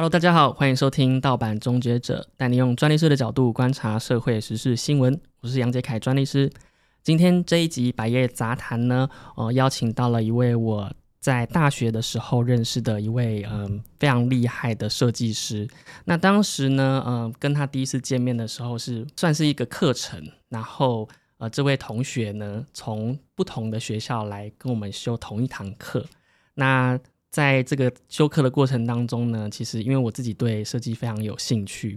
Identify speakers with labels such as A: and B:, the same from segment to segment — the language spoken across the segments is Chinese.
A: Hello，大家好，欢迎收听《盗版终结者》，带你用专利师的角度观察社会时事新闻。我是杨杰凯专利师。今天这一集百业杂谈呢，呃，邀请到了一位我在大学的时候认识的一位嗯非常厉害的设计师。那当时呢，呃，跟他第一次见面的时候是算是一个课程，然后呃，这位同学呢从不同的学校来跟我们修同一堂课。那在这个修课的过程当中呢，其实因为我自己对设计非常有兴趣，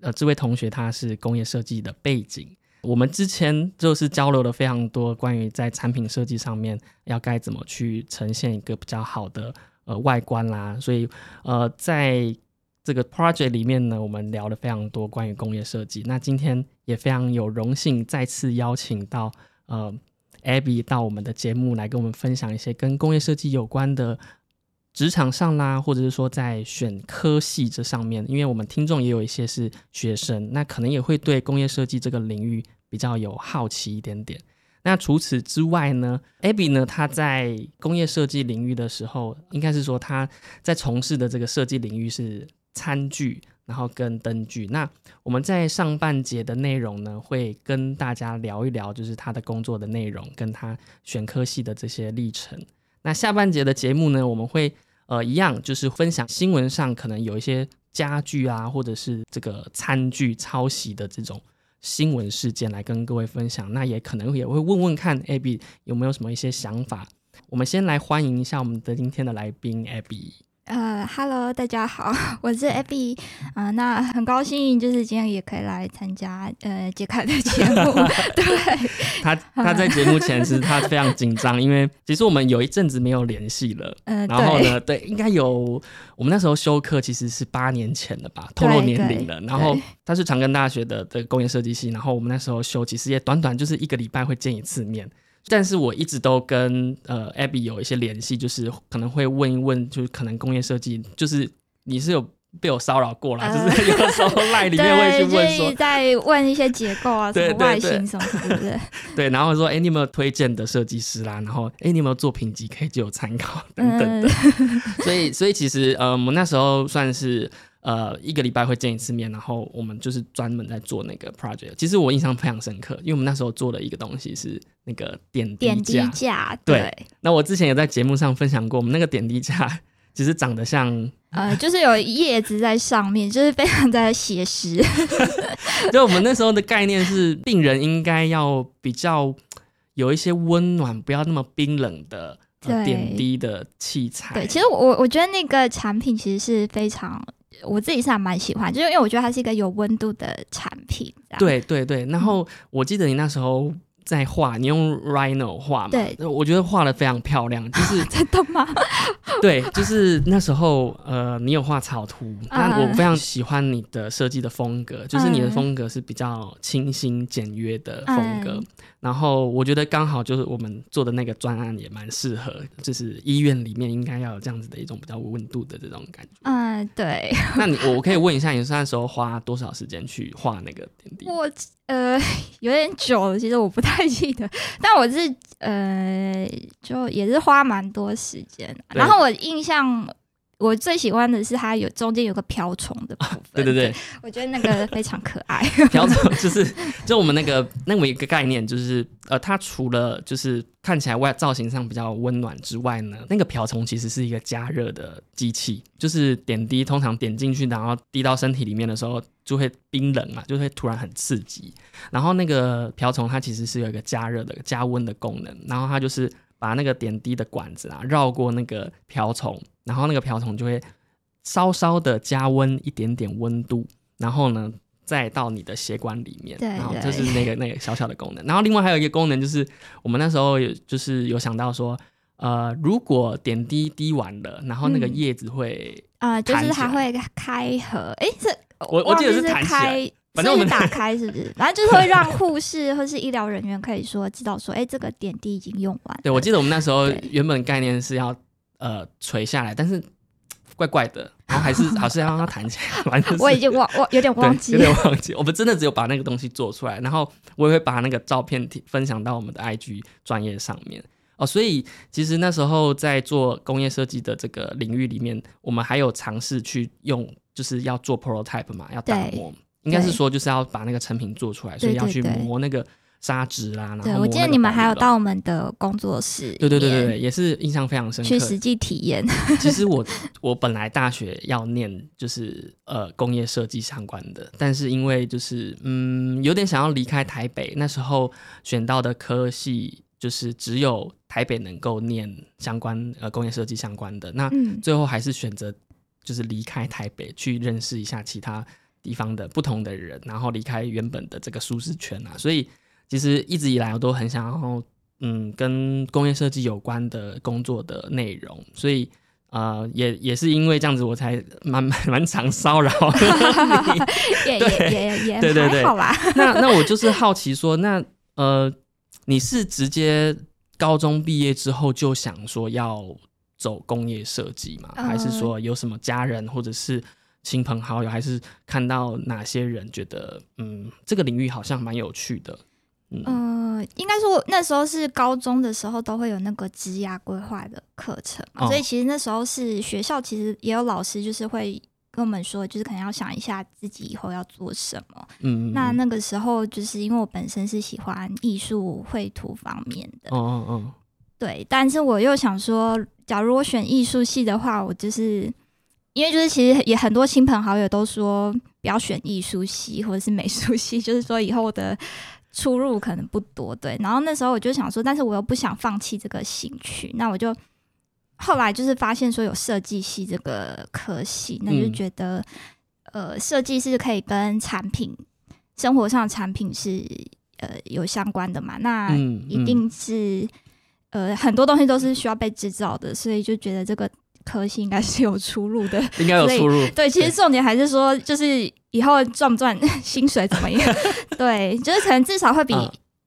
A: 呃，这位同学他是工业设计的背景，我们之前就是交流了非常多关于在产品设计上面要该怎么去呈现一个比较好的呃外观啦，所以呃在这个 project 里面呢，我们聊了非常多关于工业设计。那今天也非常有荣幸再次邀请到呃 Abby 到我们的节目来跟我们分享一些跟工业设计有关的。职场上啦，或者是说在选科系这上面，因为我们听众也有一些是学生，那可能也会对工业设计这个领域比较有好奇一点点。那除此之外呢，Abby 呢，他在工业设计领域的时候，应该是说他在从事的这个设计领域是餐具，然后跟灯具。那我们在上半节的内容呢，会跟大家聊一聊，就是他的工作的内容，跟他选科系的这些历程。那下半节的节目呢，我们会呃一样，就是分享新闻上可能有一些家具啊，或者是这个餐具抄袭的这种新闻事件来跟各位分享。那也可能也会问问看 Abby 有没有什么一些想法。我们先来欢迎一下我们的今天的来宾 Abby。
B: 呃，Hello，大家好，我是 Abby，啊，那很高兴，就是今天也可以来参加呃杰凯的节目。对，
A: 他他在节目前其实他非常紧张，因为其实我们有一阵子没有联系了。嗯，然后呢，对，应该有我们那时候修课其实是八年前了吧，透露年龄了。然后他是长庚大学的的工业设计系，然后我们那时候修其实也短短就是一个礼拜会见一次面。但是我一直都跟呃 Abby 有一些联系，就是可能会问一问，就是可能工业设计，就是你是有被我骚扰过啦，就是有的时候赖里面会去问说，
B: 在问一些结构啊，什么外形什么的，对
A: 对？然后说，哎，你有没有推荐的设计师啦？然后，哎，你有没有作品集可以借我参考等等的？所以，所以其实，呃，我们那时候算是。呃，一个礼拜会见一次面，然后我们就是专门在做那个 project。其实我印象非常深刻，因为我们那时候做了一个东西是那个点
B: 点
A: 滴
B: 架。
A: 对，那我之前也在节目上分享过，我们那个点滴架 其实长得像
B: 呃，就是有叶子在上面，就是非常的写实。
A: 就我们那时候的概念是，病人应该要比较有一些温暖，不要那么冰冷的点滴的器材。
B: 对，其实我我觉得那个产品其实是非常。我自己是还蛮喜欢，就是因为我觉得它是一个有温度的产品。
A: 对对对，然后我记得你那时候在画，你用 Rhino 画嘛？
B: 对，
A: 我觉得画的非常漂亮，就是
B: 真的吗？
A: 对，就是那时候呃，你有画草图，那我非常喜欢你的设计的风格，就是你的风格是比较清新简约的风格。然后我觉得刚好就是我们做的那个专案也蛮适合，就是医院里面应该要有这样子的一种比较温度的这种感觉。
B: 嗯，对。
A: 那你我可以问一下，你那时候花多少时间去画那个点滴？
B: 我呃有点久了，其实我不太记得，但我是呃就也是花蛮多时间。然后我印象。我最喜欢的是它有中间有个瓢虫的部分，
A: 对对对，
B: 我觉得那个非常可爱。
A: 瓢虫就是就我们那个那么一个概念，就是呃，它除了就是看起来外造型上比较温暖之外呢，那个瓢虫其实是一个加热的机器，就是点滴通常点进去，然后滴到身体里面的时候就会冰冷嘛，就会突然很刺激。然后那个瓢虫它其实是有一个加热的加温的功能，然后它就是把那个点滴的管子啊绕过那个瓢虫。然后那个瓢虫就会稍稍的加温一点点温度，然后呢再到你的血管里面，然后这是那个那个小小的功能。然后另外还有一个功能就是，我们那时候有就是有想到说，呃，如果点滴滴完了，然后那个叶子会
B: 啊，就是它会开合，哎，是
A: 我我记得是
B: 开，反正我们打开是不是？然后就是会让护士或是医疗人员可以说知道说，哎，这个点滴已经用完。
A: 对，我记得我们那时候原本概念是要。呃，垂下来，但是怪怪的，然后还是 还是要让它弹起来。
B: 我已经忘，我有点忘记，
A: 有点忘记。我们真的只有把那个东西做出来，然后我也会把那个照片分享到我们的 IG 专业上面。哦，所以其实那时候在做工业设计的这个领域里面，我们还有尝试去用，就是要做 prototype 嘛，要打磨，应该是说就是要把那个成品做出来，所以要去磨那个。砂纸啦，然后
B: 对我记得你们还有到我们的工作室，
A: 对对对对对，也是印象非常深刻，
B: 去实际体验。
A: 其实我我本来大学要念就是呃工业设计相关的，但是因为就是嗯有点想要离开台北，那时候选到的科系就是只有台北能够念相关呃工业设计相关的，那最后还是选择就是离开台北去认识一下其他地方的不同的人，然后离开原本的这个舒适圈啊，所以。其实一直以来我都很想要，嗯，跟工业设计有关的工作的内容，所以呃，也也是因为这样子，我才蛮 蛮常骚扰。
B: 也也也也
A: 对对对，
B: 好吧。
A: 那那我就是好奇说，那呃，你是直接高中毕业之后就想说要走工业设计吗？还是说有什么家人或者是亲朋好友，还是看到哪些人觉得嗯，这个领域好像蛮有趣的？
B: 嗯，应该说那时候是高中的时候都会有那个职涯规划的课程嘛，所以其实那时候是学校其实也有老师就是会跟我们说，就是可能要想一下自己以后要做什么。嗯，那那个时候就是因为我本身是喜欢艺术绘图方面的，哦哦哦，对，但是我又想说，假如我选艺术系的话，我就是因为就是其实也很多亲朋好友都说不要选艺术系或者是美术系，就是说以后的。出入可能不多，对。然后那时候我就想说，但是我又不想放弃这个兴趣，那我就后来就是发现说有设计系这个科系，那就觉得呃，设计是可以跟产品、生活上的产品是呃有相关的嘛，那一定是呃很多东西都是需要被制造的，所以就觉得这个。科系应该是有出路的，
A: 应该有出路。
B: 对，其实重点还是说，就是以后赚不赚 薪水怎么样？对，就是可能至少会比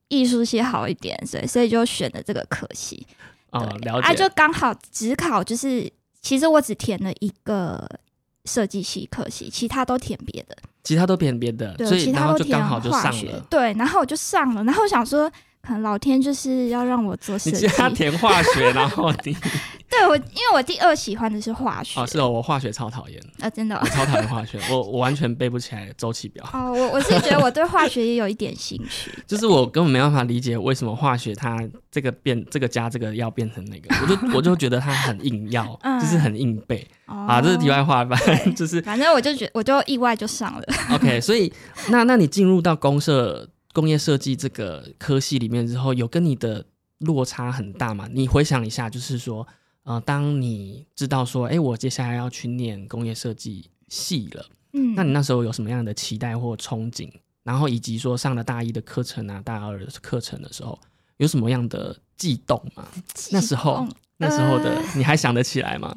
B: 艺术系好一点，所以所以就选了这个科系。
A: 啊，了解。啊，
B: 就刚好只考，就是其实我只填了一个设计系科系，其他都填别的，
A: 其他都填别的，所以然后就刚好就上了。
B: 对，然后我就上了，然后想说。可能老天就是要让我做设计。
A: 你 他填化学，然后你
B: 对我，因为我第二喜欢的是化学。
A: 哦，是哦，我化学超讨厌
B: 啊，真的，
A: 超讨厌化学，我我完全背不起来周期表。
B: 哦，我我是觉得我对化学也有一点兴趣，
A: 就是我根本没办法理解为什么化学它这个变这个加这个要变成那个，我就我就觉得它很硬要，就是很硬背啊。这是题外话吧，就是
B: 反正我就觉我就意外就上了。
A: OK，所以那那你进入到公社。工业设计这个科系里面之后，有跟你的落差很大吗？你回想一下，就是说，呃，当你知道说，哎，我接下来要去念工业设计系了，嗯，那你那时候有什么样的期待或憧憬？然后以及说上了大一的课程啊，大二的课程的时候，有什么样的悸动吗？那时候，那时候的你还想得起来吗？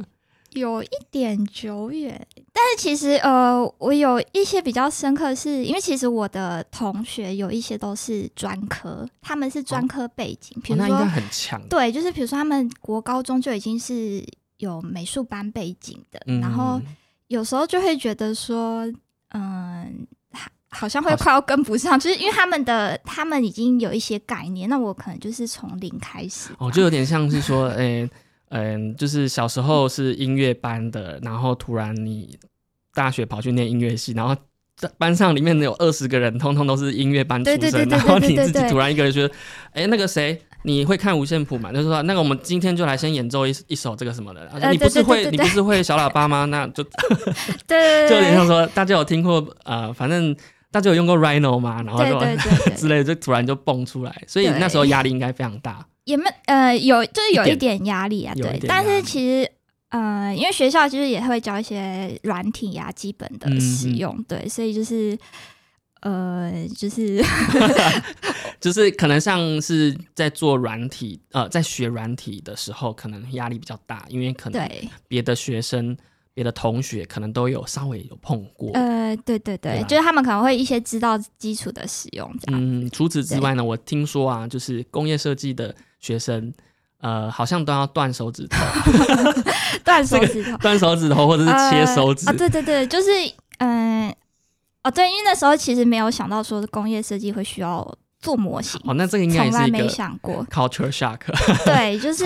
B: 有一点久远，但是其实呃，我有一些比较深刻，是因为其实我的同学有一些都是专科，他们是专科背景，比如说
A: 很强，
B: 对，就是比如说他们国高中就已经是有美术班背景的，然后有时候就会觉得说，嗯，好像会快要跟不上，就是因为他们的他们已经有一些概念，那我可能就是从零开始，
A: 哦，就有点像是说，诶。嗯，就是小时候是音乐班的，然后突然你大学跑去念音乐系，然后班上里面有二十个人，通通都是音乐班出身，然后你自己突然一个人觉得，哎，那个谁，你会看五线谱嘛？就是说，那个我们今天就来先演奏一一首这个什么的，你不是会你不是会小喇叭吗？那就
B: 对，
A: 就有点像说，大家有听过呃，反正大家有用过 Rhino 吗？然后就 之类，就突然就蹦出来，所以那时候压力应该非常大。
B: 也没呃有就是有一点。压力啊，对，但是其实呃，因为学校其实也会教一些软体呀，基本的使用，对，所以就是呃，就是
A: 就是可能像是在做软体呃，在学软体的时候，可能压力比较大，因为可能别的学生、别的同学可能都有稍微有碰过，
B: 呃，对对对，就是他们可能会一些知道基础的使用，
A: 嗯，除此之外呢，我听说啊，就是工业设计的。学生，呃，好像都要断手指头，
B: 断手指头，
A: 断手指头，或者是切手指
B: 啊？对对对，就是，嗯，哦，对，因为那时候其实没有想到说工业设计会需要做模型，
A: 哦，那这个应该
B: 从来没想过。
A: culture shock
B: 对，就是。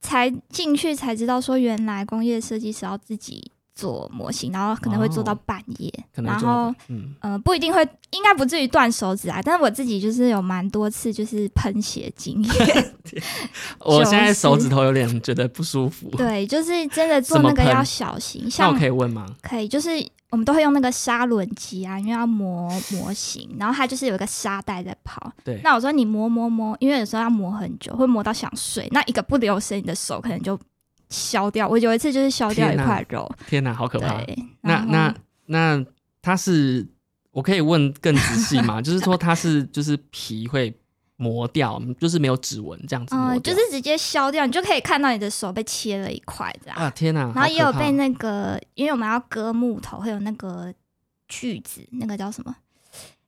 B: 才进去才知道说，原来工业设计师要自己做模型，然后可能会做到
A: 哦
B: 半夜，然后
A: 嗯，
B: 呃不一定会，应该不至于断手指啊。但是我自己就是有蛮多次就是喷血经验，
A: 我现在手指头有点觉得不舒服。
B: 对，就是真的做那个要小心，
A: 那我可以问吗？
B: 可以就是。我们都会用那个砂轮机啊，因为要磨模型，然后它就是有一个沙袋在跑。
A: 对
B: 那我说你磨磨磨，因为有时候要磨很久，会磨到想睡，那一个不留神，你的手可能就削掉。我有一次就是削掉一块肉，
A: 天哪，好可怕！那那那它是，我可以问更仔细吗？就是说它是就是皮会磨掉，就是没有指纹这样子磨
B: 嗯，就是直接削掉，你就可以看到你的手被切了一块这样。
A: 啊天哪！
B: 然后也有被那个，因为我们要割木头，会有那个锯子，那个叫什么？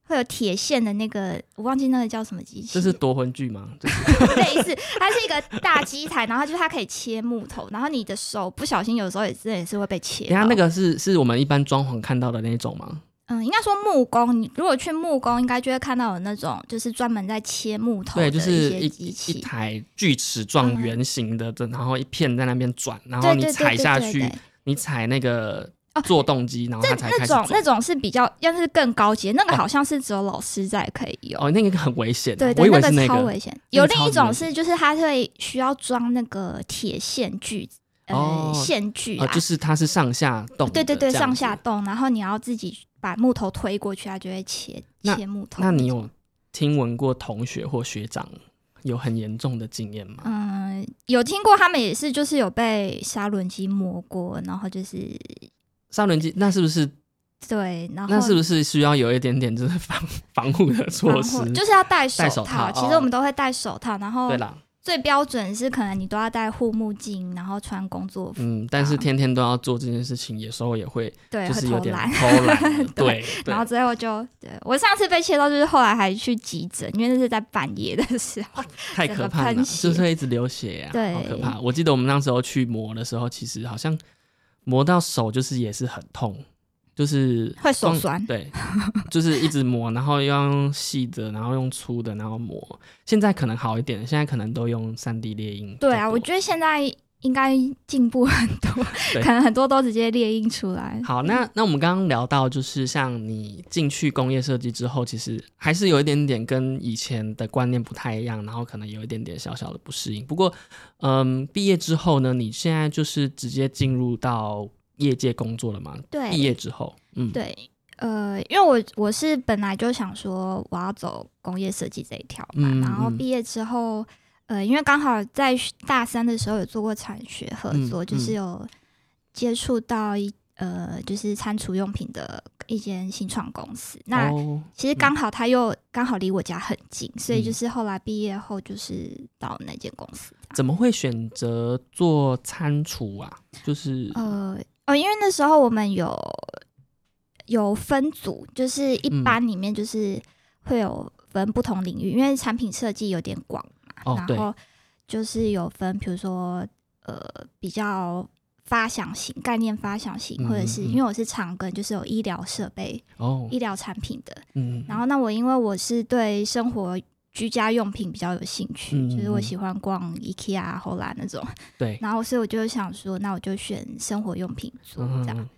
B: 会有铁线的那个，我忘记那个叫什么机器。
A: 这是夺魂锯吗？这 是
B: 类似，它是一个大机台，然后就是它可以切木头，然后你的手不小心有时候也是也是会被切到。
A: 等下那个是是我们一般装潢看到的那种吗？
B: 嗯，应该说木工，你如果去木工，应该就会看到有那种就是专门在切木头的
A: 对，就是一一一
B: 器。
A: 台锯齿状
B: 嗯
A: 圆形的，这然后一片在那边转，然后你
B: 对对对
A: 踩下去
B: 对对对，
A: 你踩那个
B: 哦
A: 做动机，然后他才开
B: 那
A: 始转。
B: 种那种是比较，要是更高级，那个
A: 哦
B: 好像是只有老师在可以用。
A: 哦，那个很危险啊，
B: 对对，
A: 我以为是那个
B: 超危险。有另一种是，就是他会需要装那个铁线锯，呃，
A: 哦
B: 线锯
A: 呃，
B: 啊，
A: 就是它是上下动的，
B: 对对对，上下
A: 子。
B: 动，然后你要自己把木头推过去，它就会切切木头。
A: 那你有听闻过同学或学长有很严重的经验吗？
B: 嗯，有听过他们也是，就是有被砂轮机磨过，然后就是
A: 砂轮机那是不是
B: 对，然后
A: 那是不是需要有一点点就是防防护的措施？
B: 就是要戴手
A: 套
B: 其实
A: 哦
B: 我们都会戴手套，然后
A: 对啦，
B: 最标准是可能你都要戴护目镜，然后穿工作服，
A: 嗯，但是天天都要做这件事情，有时候也会
B: 对，
A: 就是有点
B: 会偷懒。
A: 对，对
B: 然后最后就对我上次被切到，就是后来还去急诊，因为那是在半夜的时候。
A: 太可怕了，就是会一直流血呀、
B: 对
A: 好可怕。我记得我们那时候去磨的时候，其实好像磨到手就是也是很痛，就是
B: 会手酸
A: 对，就是一直磨，然后要用细的，然后用粗的，然后磨。现在可能好一点，现在可能都用三 D 猎鹰。
B: 对啊，我觉得现在应该进步很多，可能很多都直接列印出来。
A: 好，那那我们刚刚聊到，就是像你进去工业设计之后，其实还是有一点点跟以前的观念不太一样，然后可能有一点点小小的不适应。不过，嗯，毕业之后呢，你现在就是直接进入到业界工作了吗？
B: 对，
A: 毕业之后，嗯，
B: 对，呃，因为我我是本来就想说我要走工业设计这一条嘛，
A: 嗯
B: 然后
A: 嗯
B: 毕业之后，呃，因为刚好在大三的时候有做过产学合作，
A: 嗯
B: 就是有接触到一呃，就是餐厨用品的一间新创公司。那
A: 哦，
B: 其实刚好他又刚好离我家很近，所以
A: 嗯
B: 就是后来毕业后就是到那间公司。
A: 怎么会选择做餐厨啊？就是，
B: 呃哦，因为那时候我们有有分组，就是一
A: 嗯
B: 班里面就是会有分不同领域，因为产品设计有点广嘛，
A: 哦
B: 然后就是有分，比如说呃比较发想型、概念发想型，
A: 嗯
B: 或者是因为我是长庚，就是有医疗设备、
A: 哦，
B: 医疗产品的，
A: 嗯，
B: 然后那我因为我是对生活。居家用品比较有兴趣，
A: 嗯
B: 就是我
A: 嗯。
B: 喜欢逛 IKEA 啊、后来那种，
A: 对，
B: 然后所以我就想说，那我就选生活用品做这样。
A: 嗯。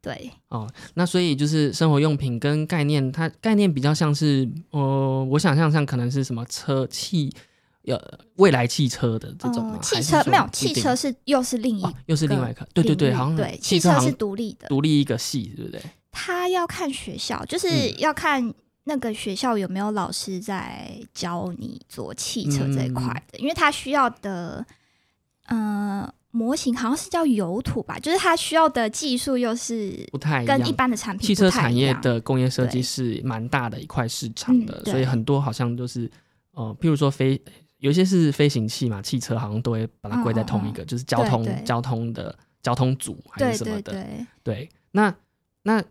B: 对，
A: 哦，那所以就是生活用品跟概念，它概念比较像是，呃，我想象上可能是什么车汽，呃，未来汽车的这种
B: 汽车没有，汽车是又是另一
A: 哦，又是另外一个，对对对，好像
B: 对，
A: 汽
B: 车是独立的，
A: 独立一个系，对不对？
B: 他要看学校，就是
A: 嗯。
B: 要看那个学校有没有老师在教你做汽车这一块
A: 嗯。
B: 的，因为他需要的，呃，模型好像是叫油土吧，就是他需要的技术又是
A: 不太。
B: 跟一般的产品
A: 汽车产业的工业设计是蛮大的一块市场的，
B: 嗯
A: 所以很多好像都是，呃，譬如说飞，有些是飞行器嘛，汽车好像都会把它归在同一个，就是交通交通的交通组还是什么的，
B: 对对，
A: 对，那那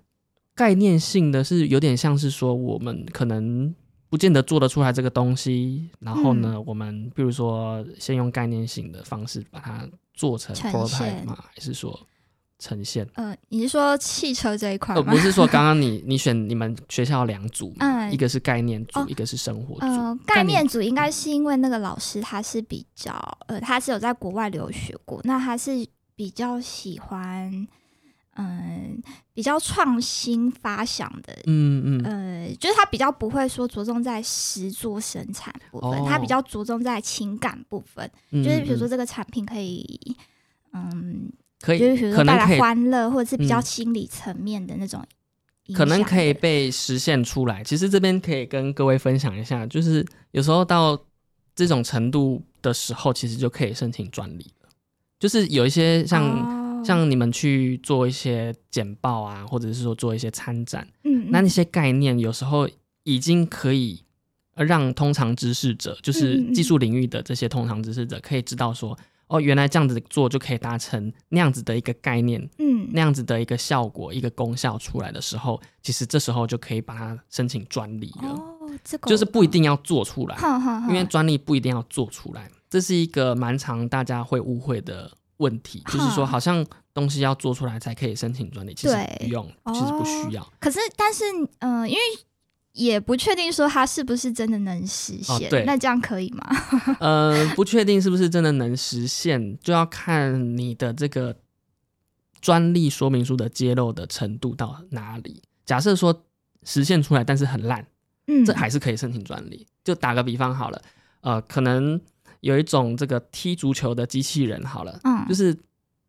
A: 概念性的是有点像是说，我们可能不见得做得出来这个东西，然后呢，
B: 嗯。
A: 我们比如说先用概念性的方式把它做成
B: 呈
A: prototype 嘛，还是说呈现？
B: 呃，你是说汽车这一块
A: 呃，
B: 吗？
A: 不是说刚刚你你选你们学校两组嘛，
B: 嗯
A: 一个是概念组，
B: 哦
A: 一个是生活组。
B: 呃，概念组应该是因为那个老师他是比较呃，他是有在国外留学过，那他是比较喜欢嗯、比较创新发想的。
A: 嗯嗯，
B: 呃，就是他比较不会说着重在实作生产部分，
A: 哦
B: 他比较着重在情感部分，
A: 嗯
B: 就是比如说
A: 嗯
B: 这个产品可以，嗯，
A: 可以
B: 就是比如说带来
A: 可能可以
B: 欢乐，或者是比较
A: 嗯
B: 心理层面的那种
A: 可能可以被实现出来。其实这边可以跟各位分享一下，就是有时候到这种程度的时候，其实就可以申请专利了。就是有一些像、
B: 哦
A: 像你们去做一些简报啊，或者是说做一些参展，
B: 嗯，
A: 那那些概念有时候已经可以呃让通常知识者，就是技术领域的这些通常知识者，可以知道说，哦，原来这样子做就可以达成那样子的一个概念，
B: 嗯。
A: 那样子的一个效果、一个功效出来的时候，其实这时候就可以把它申请专利了。
B: 哦，这个
A: 就是不一定要做出来，因为专利不一定要做出来，这是一个蛮常大家会误会的问题，就是说好像东西要做出来才可以申请专利，其实不用，其实不需要。
B: 可是但是嗯、呃因为也不确定说它是不是真的能实现，
A: 哦对
B: 那这样可以吗？
A: 呃，不确定是不是真的能实现，就要看你的这个专利说明书的揭露的程度到哪里。假设说实现出来，但是很烂，
B: 嗯，
A: 这还是可以申请专利。就打个比方好了，呃，可能有一种这个踢足球的机器人好了，
B: 嗯
A: 就是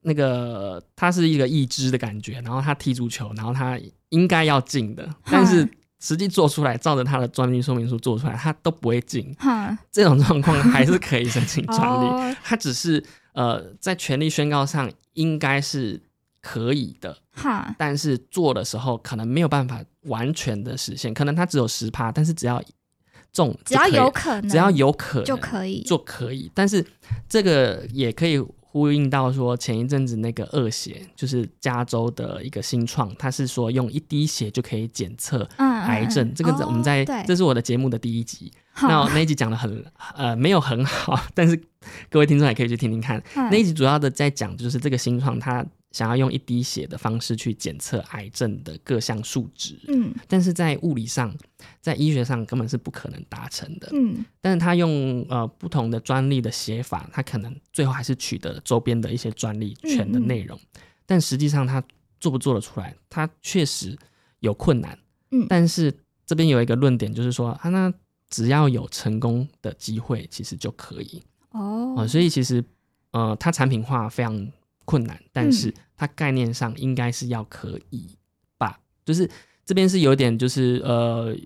A: 那个它是一个义肢的感觉，然后它踢足球，然后它应该要进的，但是实际做出来，照着他的专利说明书做出来，他都不会进。
B: 哼
A: 这种状况还是可以申请专利，
B: 哦
A: 它只是呃在权利宣告上应该是可以的，
B: 哈
A: 但是做的时候可能没有办法完全的实现，可能他只有十趴，但是只要中
B: 只要有可能，
A: 只要有可能
B: 就可以
A: 就可以。但是这个也可以呼应到说，前一阵子那个恶血，就是加州的一个新创，它是说用一滴血就可以检测
B: 嗯
A: 癌症。这个
B: 哦
A: 我们在、
B: 哦
A: 这是我的节目的第一集，那那一集讲的很呃没有很好，但是各位听众也可以去听听看。
B: 哼
A: 那一集主要的在讲就是这个新创它想要用一滴血的方式去检测癌症的各项数值，
B: 嗯。
A: 但是在物理上，在医学上根本是不可能达成的。
B: 嗯。
A: 但是他用呃不同的专利的写法，他可能最后还是取得了周边的一些专利权的内容，但实际上他做不做得出来，他确实有困难。
B: 嗯。
A: 但是这边有一个论点，就是说啊，那只要有成功的机会，其实就可以。
B: 哦。
A: 哦、所以其实呃，它产品化非常困难，但是它概念上应该是要可以吧？就是这边是有点就是呃。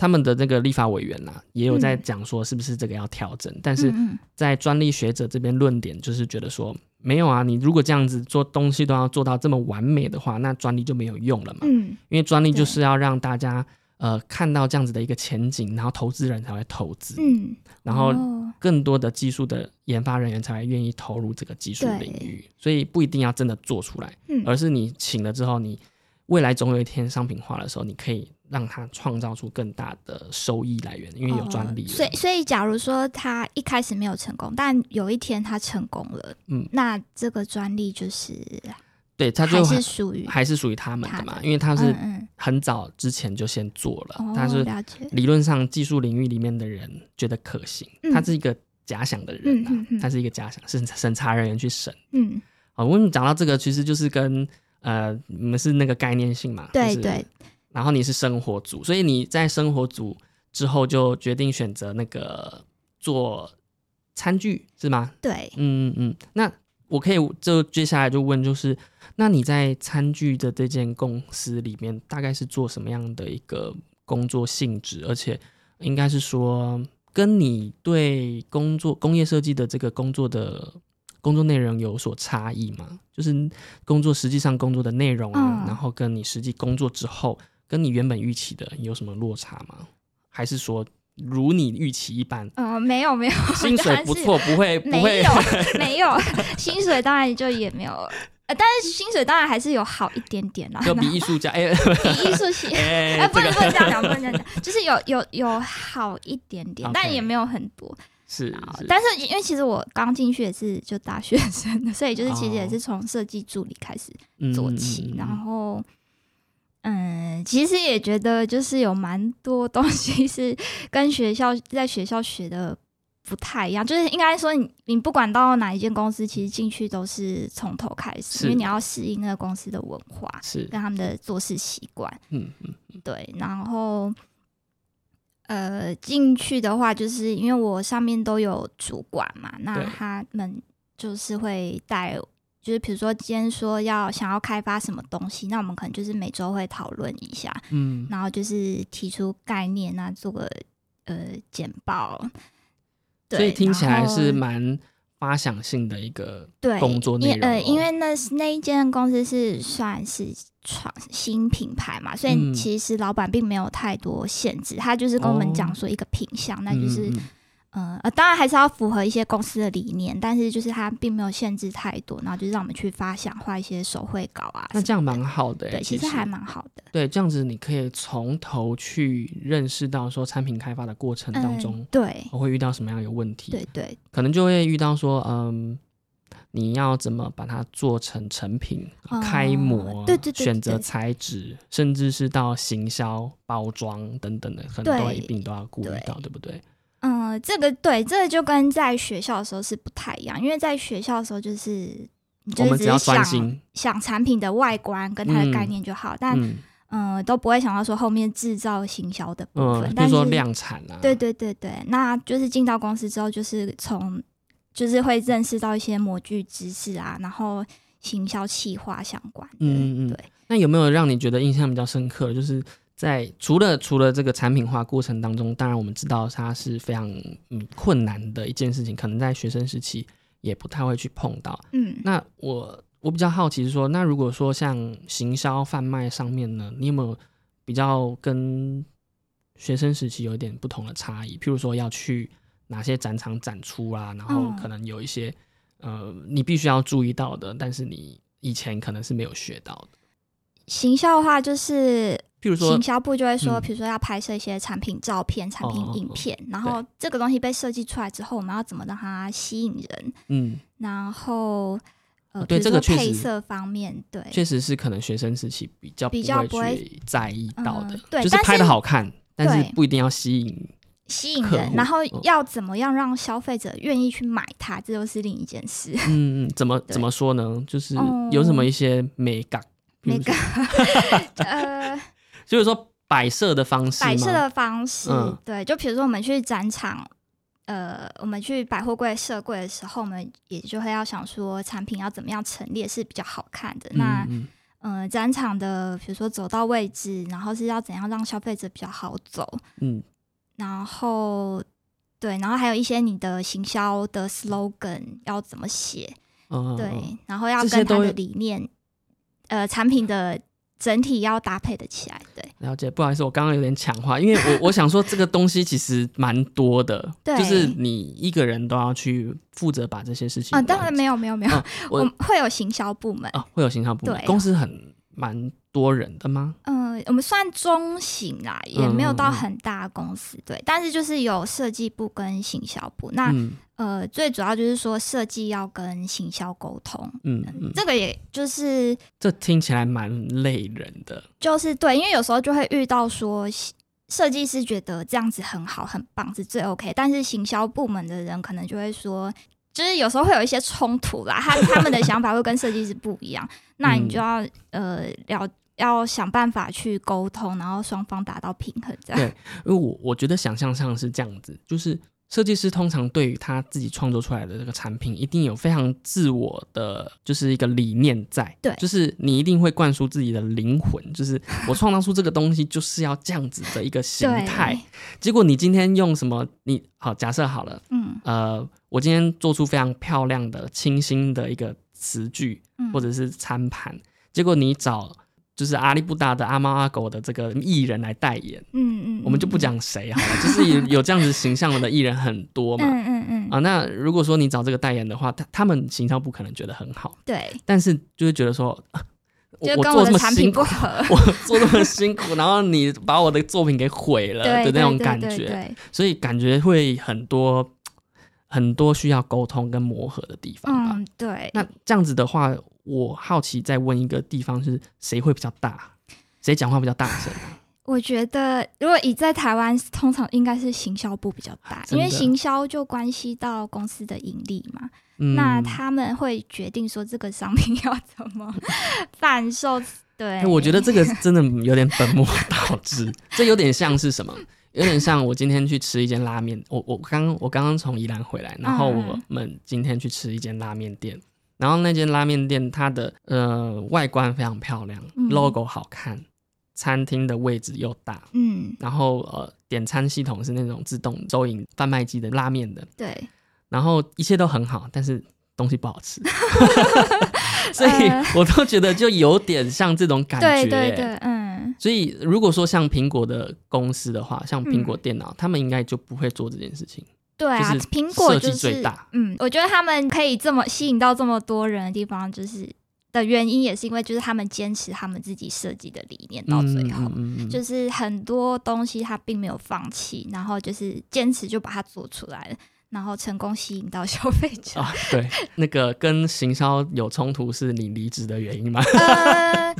A: 他们的那个立法委员啦，也有在
B: 嗯
A: 讲说是不是这个要调整，但是在专利学者这边论点就是觉得说，没有啊，你如果这样子做东西都要做到这么完美的话，那专利就没有用了嘛。
B: 嗯
A: 因为专利就是要让大家呃看到这样子的一个前景，然后投资人才会投资，
B: 嗯，
A: 然后
B: 哦
A: 更多的技术的研发人员才会愿意投入这个技术领域。所以不一定要真的做出来，
B: 嗯
A: 而是你请了之后，你未来总有一天商品化的时候，你可以让它创造出更大的收益来源，因为有专利。
B: 哦所以，所以假如说他一开始没有成功，但有一天他成功了，
A: 嗯
B: 那这个专利就是
A: 对，他就
B: 还是属于
A: 还是属于他们的嘛，
B: 的
A: 因为他是
B: 嗯
A: 很早之前就先做了，
B: 嗯，哦，
A: 它是，理论上技术领域里面的人觉得可行，
B: 嗯
A: 他是一个假想的人啊他是一个假想，审审查人员去审。
B: 嗯，
A: 好，我们讲到这个，其实就是跟呃，你们是那个概念性嘛，就是
B: 对对，
A: 然后你是生活组，所以你在生活组之后就决定选择那个做餐具是吗？
B: 对，
A: 嗯嗯嗯，那我可以就接下来就问，就是那你在餐具的这间公司里面，大概是做什么样的一个工作性质？而且应该是说，跟你对工作工业设计的这个工作的工作内容有所差异吗？就是工作实际上工作的内容啊，
B: 嗯
A: 然后跟你实际工作之后，跟你原本预期的有什么落差吗？还是说如你预期一般，
B: 呃，没有没有，
A: 薪水不错，不会不
B: 没
A: 会
B: 有 没有，薪水当然就也没有，呃，但是薪水当然还是有好一点点啦，
A: 就比艺术家哎
B: 比艺术系。
A: 哎
B: 哎，不
A: 这个
B: 能不能这样讲，不能这样讲，就是有有有好一点点但也没有很多。
A: 是
B: 然后
A: 是，
B: 但是因为其实我刚进去也是就大学生的，所以就是其实也
A: 哦
B: 是从设计助理开始做起，然后。嗯，其实也觉得就是有蛮多东西是跟学校在学校学的不太一样，就是应该说你你不管到哪一间公司，其实进去都是从头开始，因为你要适应那个公司的文化
A: 是。
B: 跟他们的做事习惯。
A: 嗯嗯
B: 对，然后呃进去的话，就是因为我上面都有主管嘛，那他们就是会带，就是比如说今天说要想要开发什么东西，那我们可能就是每周会讨论一下，
A: 嗯
B: 然后就是提出概念啊，做个呃简报。对
A: 所以听起来是蛮发想性的一个
B: 对
A: 工作内容、
B: 因呃，
A: 哦。
B: 因为那那一间公司是算是创新品牌嘛，所以
A: 嗯
B: 其实老板并没有太多限制，他就是跟我们
A: 哦
B: 讲说一个品相，那就是
A: 嗯嗯
B: 呃呃，当然还是要符合一些公司的理念，但是就是它并没有限制太多，然后就是让我们去发想画一些手绘稿啊。
A: 那这样蛮好的欸。
B: 对，其
A: 其
B: 实还蛮好的。
A: 对，这样子你可以从头去认识到说产品开发的过程当中
B: 嗯，对
A: 我会遇到什么样的问题，
B: 对对
A: 可能就会遇到说，嗯，你要怎么把它做成成品、
B: 哦
A: 开模，
B: 对对对对
A: 选择材质，甚至是到行销、包装等等的，可能都一并都要顾虑
B: 对
A: 到，对不对？
B: 嗯，这个对，这个就跟在学校的时候是不太一样，因为在学校的时候就是你就
A: 我们只要
B: 想想产品的外观跟它的概
A: 嗯
B: 念就好，但
A: 嗯
B: 嗯、都不会想到说后面制造行销的部分。
A: 嗯，比
B: 但是
A: 如说量产啊，
B: 对对对对，那就是进到公司之后，就是从就是会认识到一些模具知识啊，然后行销企划相关的，
A: 嗯嗯嗯
B: 对。
A: 那有没有让你觉得印象比较深刻的？就是在除了除了这个产品化过程当中，当然我们知道它是非常嗯困难的一件事情，可能在学生时期也不太会去碰到。
B: 嗯，
A: 那我我比较好奇是说，那如果说像行销贩卖上面呢，你有没有比较跟学生时期有一点不同的差异？譬如说要去哪些展场展出啊，然后
B: 嗯
A: 可能有一些、呃你必须要注意到的，但是你以前可能是没有学到的。
B: 行销的话就是
A: 譬如说
B: 行，销部就会说，
A: 嗯
B: 比如说要拍摄一些产品照片、产品
A: 哦哦哦
B: 影片，然后这个东西被设计出来之后，我们要怎么让它吸引人？
A: 嗯，
B: 然后呃，
A: 对这个
B: 配色方面，对，
A: 确实是可能学生时期比较
B: 比较
A: 不会在意到的，
B: 嗯对但
A: 就是拍的好看，但是
B: 对
A: 不一定要吸引。
B: 吸引人，然后
A: 嗯
B: 要怎么样让消费者愿意去买它，这又是另一件事。
A: 嗯，嗯，怎么 怎么说呢？就是
B: 哦
A: 有什么一些美感，比
B: 那
A: 如说
B: 个 呃，
A: 就是说摆设的方式，
B: 摆设的方式，
A: 嗯。
B: 对，就比如说我们去展场，呃，我们去百货柜设柜的时候，我们也就会要想说产品要怎么样陈列是比较好看的。那
A: 嗯
B: 呃，展场的比如说走到位置，然后是要怎样让消费者比较好走，
A: 嗯。
B: 然后对，然后还有一些你的行销的 slogan 要怎么写，
A: 嗯，嗯
B: 对，
A: 嗯
B: 然后要跟它的理念，呃，产品的整体要搭配的起来，对。
A: 了解。不好意思，我刚刚有点抢话，因为我 我想说这个东西其实蛮多的，
B: 对
A: 就是你一个人都要去负责把这些事情
B: 啊，当然
A: 完
B: 没有没有没有，
A: 嗯我
B: 我会有行销部门。
A: 啊，会有行销部门，公司很蛮多人的吗？
B: 嗯、我们算中型啦，也没有到很大公司，对。但是就是有设计部跟行销部。那、
A: 嗯
B: 呃，最主要就是说设计要跟行销沟通，
A: 嗯嗯，
B: 这个也就是
A: 这听起来蛮累人的。
B: 就是对，因为有时候就会遇到说。设计师觉得这样子很好、很棒，是最 OK，但是行销部门的人可能就会说，就是有时候会有一些冲突啦，他 他们的想法会跟设计师不一样，那你就要、呃了要想办法去沟通，然后双方达到平衡，这样。
A: 对因为我我觉得想象上是这样子，就是设计师通常对于他自己创作出来的这个产品，一定有非常自我的，就是一个理念在。
B: 对
A: 就是你一定会灌输自己的灵魂，就是我创造出这个东西就是要这样子的一个形态。结果你今天用什么？你好，假设好了，
B: 嗯
A: 呃，我今天做出非常漂亮的、清新的一个词句
B: 嗯，
A: 或者是餐盘，结果你找就是阿里不达的阿猫阿狗的这个艺人来代言。
B: 嗯嗯，
A: 我们就不讲谁好了，就是有有这样子形象的艺人很多嘛。
B: 嗯嗯嗯，
A: 啊，那如果说你找这个代言的话，他他们形象不可能觉得很好，
B: 对，
A: 但是就会觉得说，啊我
B: 就跟
A: 我做这么
B: 的产品
A: 辛苦，
B: 不合，
A: 我做这么辛苦，然后你把我的作品给毁了的那种感觉，所以感觉会很多很多需要沟通跟磨合的地方吧。
B: 嗯，对。
A: 那这样子的话，我好奇再问一个地方是谁会比较大？谁讲话比较大声？
B: 我觉得，如果以在台湾，通常应该是行销部比较大，因为行销就关系到公司的盈利嘛。
A: 嗯
B: 那他们会决定说这个商品要怎么 贩售。对
A: 哎，我觉得这个真的有点本末倒置，这有点像是什么？有点像我今天去吃一间拉面，我我刚我刚刚从宜兰回来，然后
B: 嗯
A: 我们今天去吃一间拉面店，然后那间拉面店它的呃外观非常漂亮、
B: 嗯。
A: l o g o 好看，餐厅的位置又大，
B: 嗯，
A: 然后呃点餐系统是那种自动收银贩卖机的拉面的，
B: 对，
A: 然后一切都很好，但是东西不好吃，所以
B: 呃
A: 我都觉得就有点像这种感觉、
B: 对对对，嗯，
A: 所以如果说像苹果的公司的话，像苹果
B: 嗯
A: 电脑，他们应该就不会做这件事情。
B: 对啊，
A: 就是
B: 苹果就是
A: 大，
B: 嗯，我觉得他们可以这么吸引到这么多人的地方，就是的原因也是因为就是他们坚持他们自己设计的理念到最后。
A: 嗯嗯嗯
B: 就是很多东西他并没有放弃，然后就是坚持就把它做出来了，然后成功吸引到消费者。
A: 啊，对，那个跟行销有冲突是你离职的原因吗？
B: 呃，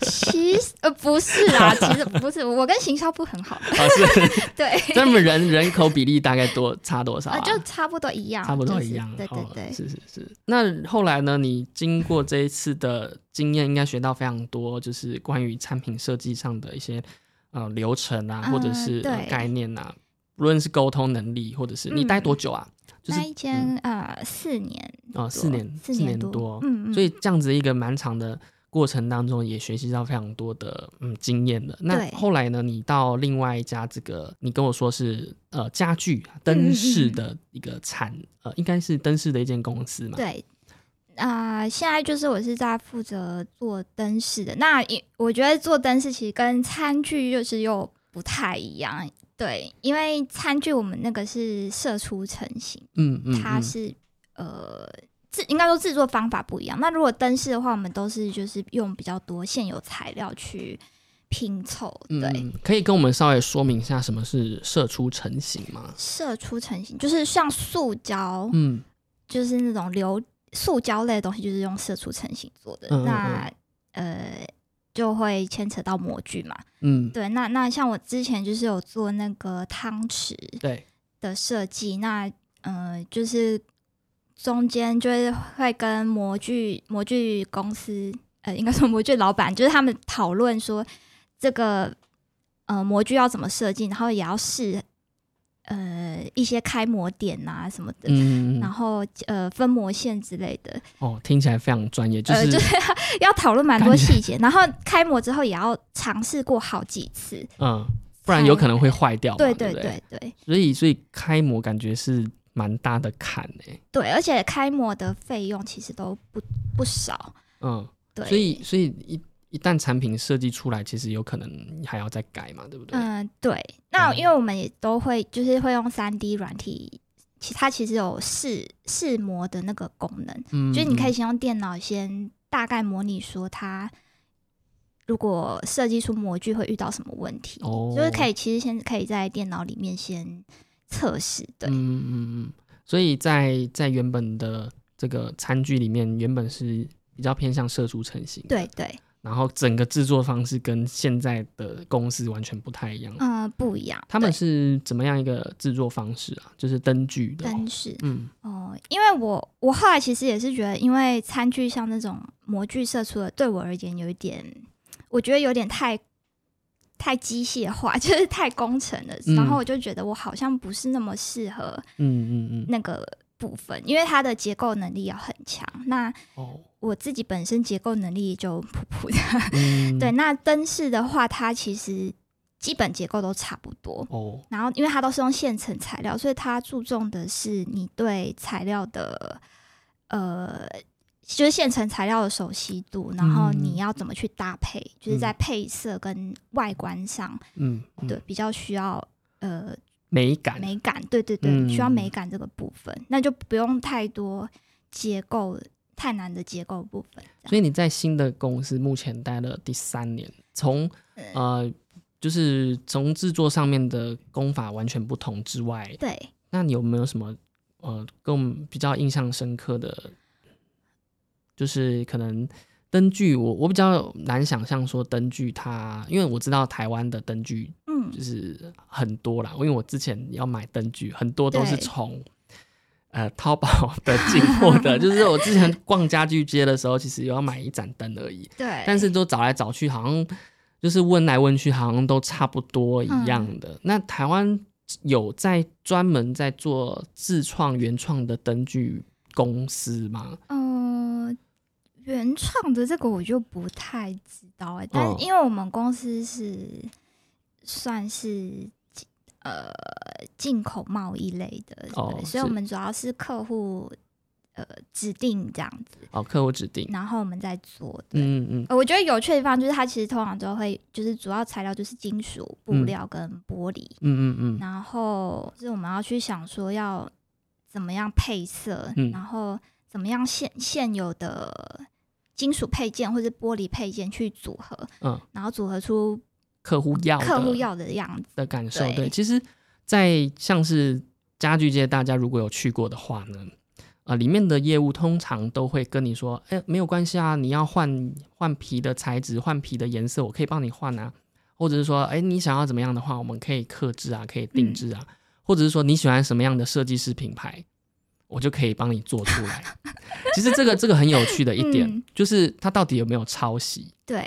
B: 其实呃不是啦，其实不是，我跟行销不很好，
A: 啊，是，
B: 对，
A: 那么人人口比例大概多差多少？
B: 就差不多一样，
A: 差不多
B: 就是
A: 一样，
B: 对对
A: 哦
B: 对，
A: 是是是。那后来呢？你经过这一次的经验，应该学到非常多，就是关于产品设计上的一些呃流程啊，
B: 嗯
A: 或者是、概念啊，无论是沟通能力，或者是你待多久啊？就是
B: 那一间呃四年
A: 哦，四年
B: 四
A: 年
B: 多，嗯嗯，
A: 所以这样子一个蛮长的过程当中，也学习到非常多的嗯经验的。那
B: 对
A: 后来呢，你到另外一家这个，你跟我说是呃家具灯饰的一个产、呃，应该是灯饰的一间公司嘛？
B: 对。啊、现在就是我是在负责做灯饰的。那因我觉得做灯饰其实跟餐具就是又不太一样，对，因为餐具我们那个是射出成型，
A: 嗯嗯，嗯
B: 它是、呃制应该说制作方法不一样。那如果灯饰的话，我们都是就是用比较多现有材料去拼凑，对，
A: 嗯，可以跟我们稍微说明一下什么是射出成型吗？
B: 射出成型就是像塑胶，
A: 嗯
B: 就是那种流塑胶类的东西，就是用射出成型做的。
A: 嗯嗯
B: 那呃，就会牵扯到模具嘛。
A: 嗯，
B: 对，那那像我之前就是有做那个汤匙
A: 对，
B: 的设计，那呃，就是中间就是会跟模具模具公司，呃，应该说模具老板，就是他们讨论说这个呃模具要怎么设计，然后也要试呃一些开模点啊什么的。
A: 嗯，
B: 然后呃分模线之类的，
A: 哦，听起来非常专业，就
B: 呃，
A: 是、
B: 就是 要讨论蛮多细节，然后开模之后也要尝试过好几次，
A: 嗯，不然有可能会坏掉，
B: 对
A: 对
B: 对？对对
A: 所以所以开模感觉是蛮大的坎诶、
B: 对，而且开模的费用其实都不不少，
A: 嗯，
B: 对，
A: 所以所以一一旦产品设计出来，其实有可能还要再改嘛，对不对？
B: 嗯对，那
A: 嗯。
B: 因为我们也都会就是会用三 D 软体。其它其实有试试模的那个功能，
A: 嗯
B: 就是你可以
A: 嗯
B: 先用电脑先大概模拟说它如果设计出模具会遇到什么问题，
A: 哦，
B: 就是可以其实先可以在电脑里面先测试，对，
A: 嗯嗯嗯，所以在在原本的这个餐具里面，原本是比较偏向射出成型，，
B: 对对，
A: 然后整个制作方式跟现在的公司完全不太一样。
B: 嗯、不一样。
A: 他们是怎么样一个制作方式啊？就是灯具的哦、
B: 灯饰
A: 嗯
B: 哦，因为我我后来其实也是觉得，因为餐具像那种模具射出的，对我而言有一点，我觉得有点太太机械化，就是太工程了。
A: 嗯
B: 然后我就觉得我好像不是那么适合
A: 嗯嗯嗯，
B: 那个部分，因为它的结构能力要很强。那
A: 哦，
B: 我自己本身结构能力就普普的，
A: 嗯，
B: 对。那灯饰的话，它其实基本结构都差不多。
A: 哦，
B: 然后，因为它都是用现成材料，所以它注重的是你对材料的呃，就是现成材料的熟悉度，然后
A: 嗯
B: 你要怎么去搭配，就是在配色跟外观上，
A: 嗯，嗯
B: 对，比较需要呃
A: 美感，
B: 美感，对对对，
A: 嗯。
B: 需要美感这个部分，那就不用太多结构太难的结构部分。
A: 所以你在新的公司目前待了第三年，从
B: 嗯
A: 呃，就是从制作上面的功法完全不同之外，
B: 对，
A: 那你有没有什么呃跟我们比较印象深刻的，就是可能灯具，我我比较难想象说灯具它，因为我知道台湾的灯具
B: 嗯。
A: 就是很多啦，因为我之前要买灯具，很多都是从呃淘宝的进货的，就是我之前逛家具街的时候，其实有要买一盏灯而已，
B: 对，
A: 但是都找来找去，好像就是问来问去，好像都差不多一样的。
B: 嗯。
A: 那台湾有在专门在做自创原创的灯具公司吗？
B: 呃，原创的这个我就不太知道哎、但
A: 哦。
B: 因为我们公司是算是呃进口贸易类的，
A: 哦
B: 对所以我
A: 是。
B: 们主要是客户呃指定这样子，
A: 哦，客户指定。
B: 然后我们再做的。
A: 嗯嗯。
B: 呃我觉得有趣的地方就是它其实通常都会就是主要材料就是金属、布
A: 嗯。
B: 料跟玻璃，
A: 嗯嗯嗯。
B: 然后就是我们要去想说要怎么样配色，
A: 嗯。
B: 然后怎么样现现有的金属配件或者玻璃配件去组合，
A: 嗯，
B: 然后组合出
A: 客户要的
B: 客户要的样子。
A: 的感受。
B: 对
A: 对，其实，在像是家具界，大家如果有去过的话呢，呃，里面的业务通常都会跟你说，哎、没有关系啊，你要换换皮的材质、换皮的颜色，我可以帮你换啊。或者是说，哎、你想要怎么样的话，我们可以克制啊，可以定制啊。或者是说，你喜欢什么样的设计师品牌，我就可以帮你做出来。其实这个这个很有趣的一点，
B: 嗯
A: 就是它到底有没有抄袭？
B: 对，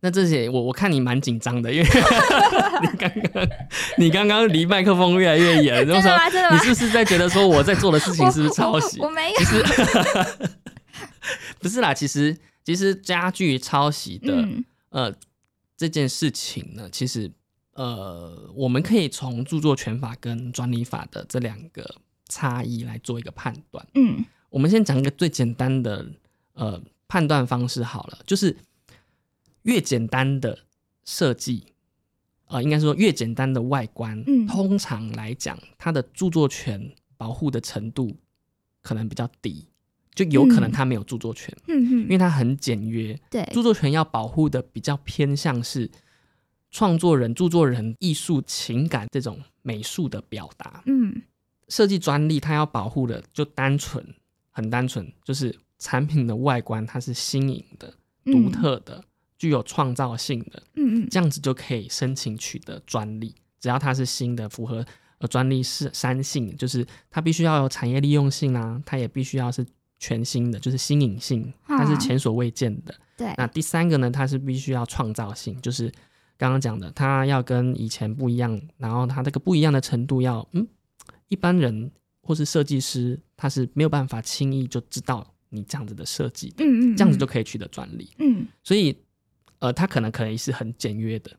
A: 那这些我我看你蛮紧张的，因为 你刚刚你刚刚离麦克风越来越远，就是说？你是不是在觉得说我在做的事情是不是抄袭
B: 我？我没有。
A: 其实不是啦，其实其实家具抄袭的、
B: 嗯
A: 呃这件事情呢，其实呃我们可以从著作权法跟专利法的这两个差异来做一个判断。
B: 嗯
A: 我们先讲一个最简单的呃判断方式好了，就是越简单的设计，呃，应该说越简单的外观，
B: 嗯
A: 通常来讲，它的著作权保护的程度可能比较低，就有可能
B: 嗯
A: 它没有著作权，
B: 嗯
A: 因为
B: 嗯，
A: 它很简约。
B: 对，
A: 著作权要保护的比较偏向是创作人、著作人艺术情感这种美术的表达。
B: 嗯
A: 设计专利它要保护的就单纯，很单纯，就是产品的外观它是新颖的、独特的、具有创造性的，
B: 嗯嗯
A: 这样子就可以申请取得专利。只要它是新的，符合呃专利是三性，就是它必须要有产业利用性啊，它也必须要是全新的，就是新颖性，它是
B: 啊
A: 前所未见的。
B: 对，
A: 那第三个呢，它是必须要创造性，就是刚刚讲的，它要跟以前不一样，然后它这个不一样的程度要，嗯，一般人或是设计师他是没有办法轻易就知道你这样子的设计的，
B: 嗯嗯，
A: 这样子就可以取得专利。
B: 嗯
A: 所以，呃，他可能可以是很简约的，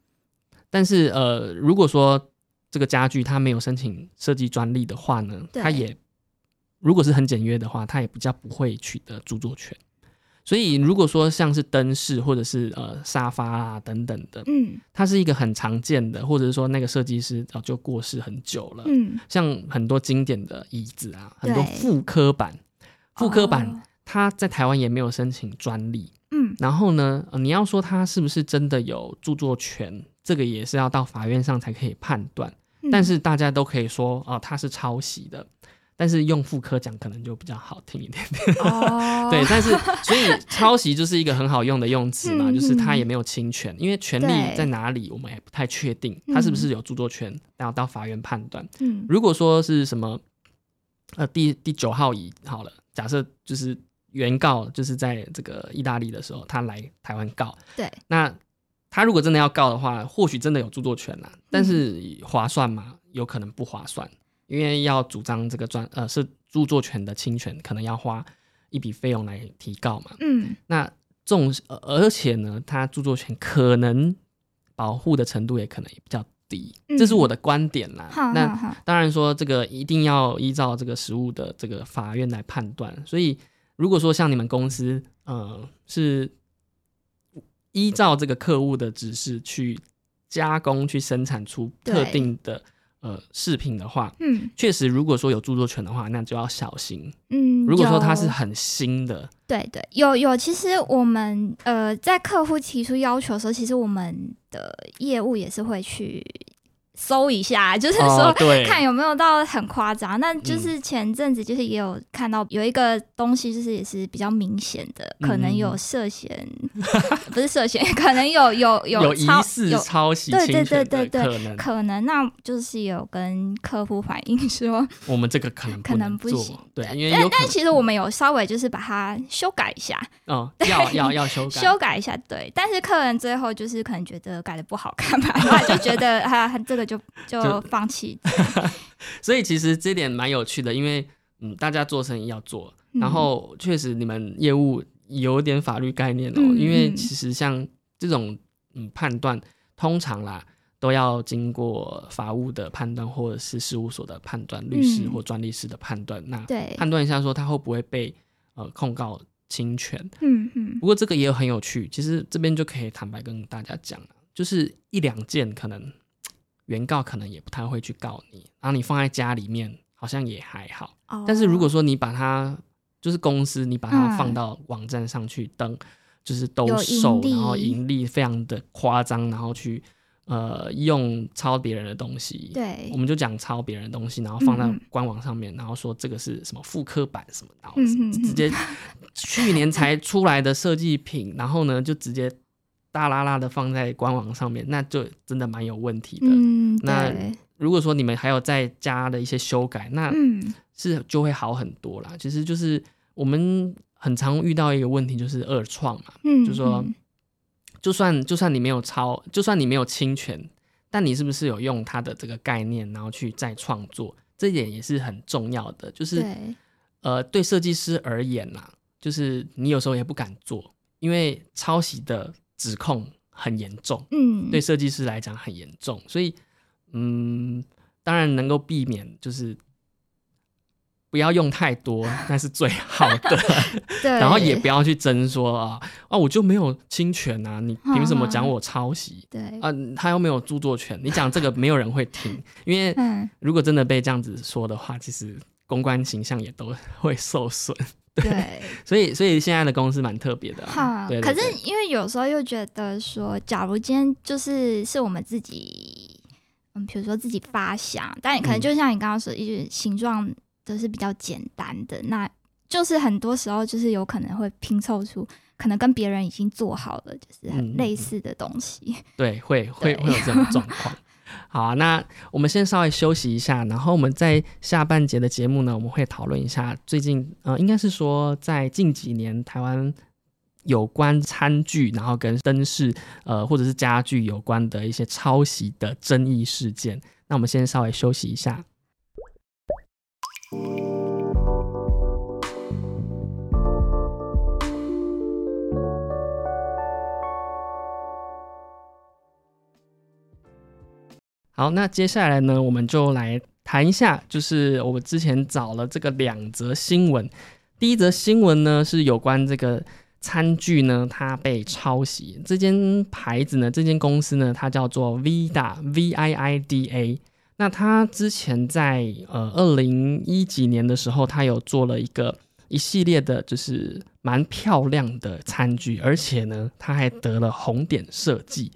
A: 但是呃，如果说这个家具它没有申请设计专利的话呢，
B: 对
A: 它也如果是很简约的话，它也比较不会取得著作权。所以，如果说像是灯饰或者是呃沙发啊等等的，
B: 嗯。
A: 它是一个很常见的，或者是说那个设计师早就过世很久了，
B: 嗯，
A: 像很多经典的椅子啊，很多
B: 对。
A: 复刻版，复刻版
B: 哦
A: 它在台湾也没有申请专利，
B: 嗯。
A: 然后呢，呃你要说它是不是真的有著作权，这个也是要到法院上才可以判断。
B: 嗯。
A: 但是大家都可以说，哦、它是抄袭的，但是用副科讲可能就比较好听一点。
B: 哦，
A: 对，但是所以抄袭就是一个很好用的用词嘛，
B: 嗯
A: 就是它也没有侵权，因为权利在哪里我们也不太确定，它是不是有著作权，然后到法院判断。
B: 嗯
A: 如果说是什么，呃，第第九号乙好了，假设就是原告就是在这个意大利的时候，他来台湾告，
B: 对，
A: 那他如果真的要告的话，或许真的有著作权啦，但是划算吗？有可能不划算，因为要主张这个专呃是著作权的侵权，可能要花一笔费用来提告嘛。
B: 嗯
A: 那这种呃而且呢，它著作权可能保护的程度也可能也比较低，
B: 嗯
A: 这是我的观点啦。
B: 好
A: 那当然说这个一定要依照这个实物的这个法院来判断。所以如果说像你们公司，呃，是依照这个客户的指示去加工、去生产出特定的呃饰品的话，
B: 嗯
A: 确实如果说有著作权的话，那就要小心。
B: 嗯，
A: 如果说它是很新的，
B: 对对，有有，其实我们呃在客户提出要求的时候，其实我们的业务也是会去搜一下，就是
A: 哦
B: 说、
A: 对
B: 看有没有到很夸张。那
A: 嗯
B: 就是前阵子就是也有看到有一个东西，就是也是比较明显的，可能
A: 嗯
B: 有涉嫌，不是涉嫌，可能有有
A: 有疑
B: 抄
A: 似
B: 有
A: 抄袭
B: 对对对对对
A: 可能，
B: 可能，那就是有跟客户反映说，
A: 我们这个可能
B: 可能不行，
A: 对，
B: 对
A: 因为但
B: 但其实我们有稍微就是把它修改一下，
A: 哦要要要修改，
B: 修改一下，对。但是客人最后就是可能觉得改的不好看吧，他就觉得 他，这个就就
A: 就
B: 放弃。
A: 所以其实这点蛮有趣的，因为嗯，大家做生意要做，
B: 嗯。
A: 然后确实你们业务有点法律概念哦，
B: 嗯
A: 因为
B: 嗯。
A: 其实像这种嗯判断，通常啦都要经过法务的判断，或者是事务所的判断，律师
B: 嗯。
A: 或专利师的判断，那
B: 对，
A: 判断一下说他会不会被呃控告侵权。
B: 嗯嗯。
A: 不过这个也有很有趣，其实这边就可以坦白跟大家讲了，就是一两件可能原告可能也不太会去告你，然后你放在家里面好像也还好。
B: 哦
A: 但是如果说你把它就是公司，你把它
B: 嗯
A: 放到网站上去登，就是兜售，然后盈利非常的夸张，然后去呃用抄别人的东西，
B: 对
A: 我，们就讲抄别人的东西，然后放到
B: 嗯嗯
A: 官网上面，然后说这个是什么复刻版什么，然后直接去年才出来的设计品，然后呢就直接大拉拉的放在官网上面，那就真的蛮有问题的。
B: 嗯
A: 那，如果说你们还有再加的一些修改，那
B: 嗯
A: 是就会好很多啦。其实就是我们很常遇到一个问题，就是二创嘛，
B: 嗯，
A: 就说
B: 嗯
A: 就算就算你没有抄，就算你没有侵权，但你是不是有用它的这个概念，然后去再创作，这一点也是很重要的。就是，呃，对设计师而言啦，就是你有时候也不敢做，因为抄袭的指控很严重，
B: 嗯
A: 对设计师来讲很严重，所以嗯，当然能够避免就是。不要用太多，那是最好的。
B: 对，
A: 然后也不要去争说啊啊，我就没有侵权啊，你凭什么 讲我抄袭
B: 对，
A: 啊？他又没有著作权，你讲这个没有人会听，因为
B: 嗯
A: 如果真的被这样子说的话，其实公关形象也都会受损。
B: 对。
A: 所以，所以现在的公司蛮特别的、啊
B: 哈，，可是因为有时候又觉得说，假如今天就是是我们自己，嗯，比如说自己发想，但可能
A: 嗯
B: 就像你刚刚说，一些形状都是比较简单的，那就是很多时候就是有可能会拼凑出可能跟别人已经做好了，就是
A: 嗯
B: 很类似的东西。
A: 对，会会会有这种状况。好，那我们先稍微休息一下，然后我们在下半节的节目呢，我们会讨论一下最近呃，应该是说在近几年台湾有关餐具，然后跟灯饰呃或者是家具有关的一些抄袭的争议事件。那我们先稍微休息一下。好，那接下来呢，我们就来谈一下，就是我们之前找了这个两则新闻。第一则新闻呢是有关这个餐具呢，它被抄袭。这间牌子呢，这间公司呢，它叫做 Vida V I I D A。那它之前在呃二零一几年的时候，它有做了一个一系列的，就是蛮漂亮的餐具，而且呢，它还得了红点设计。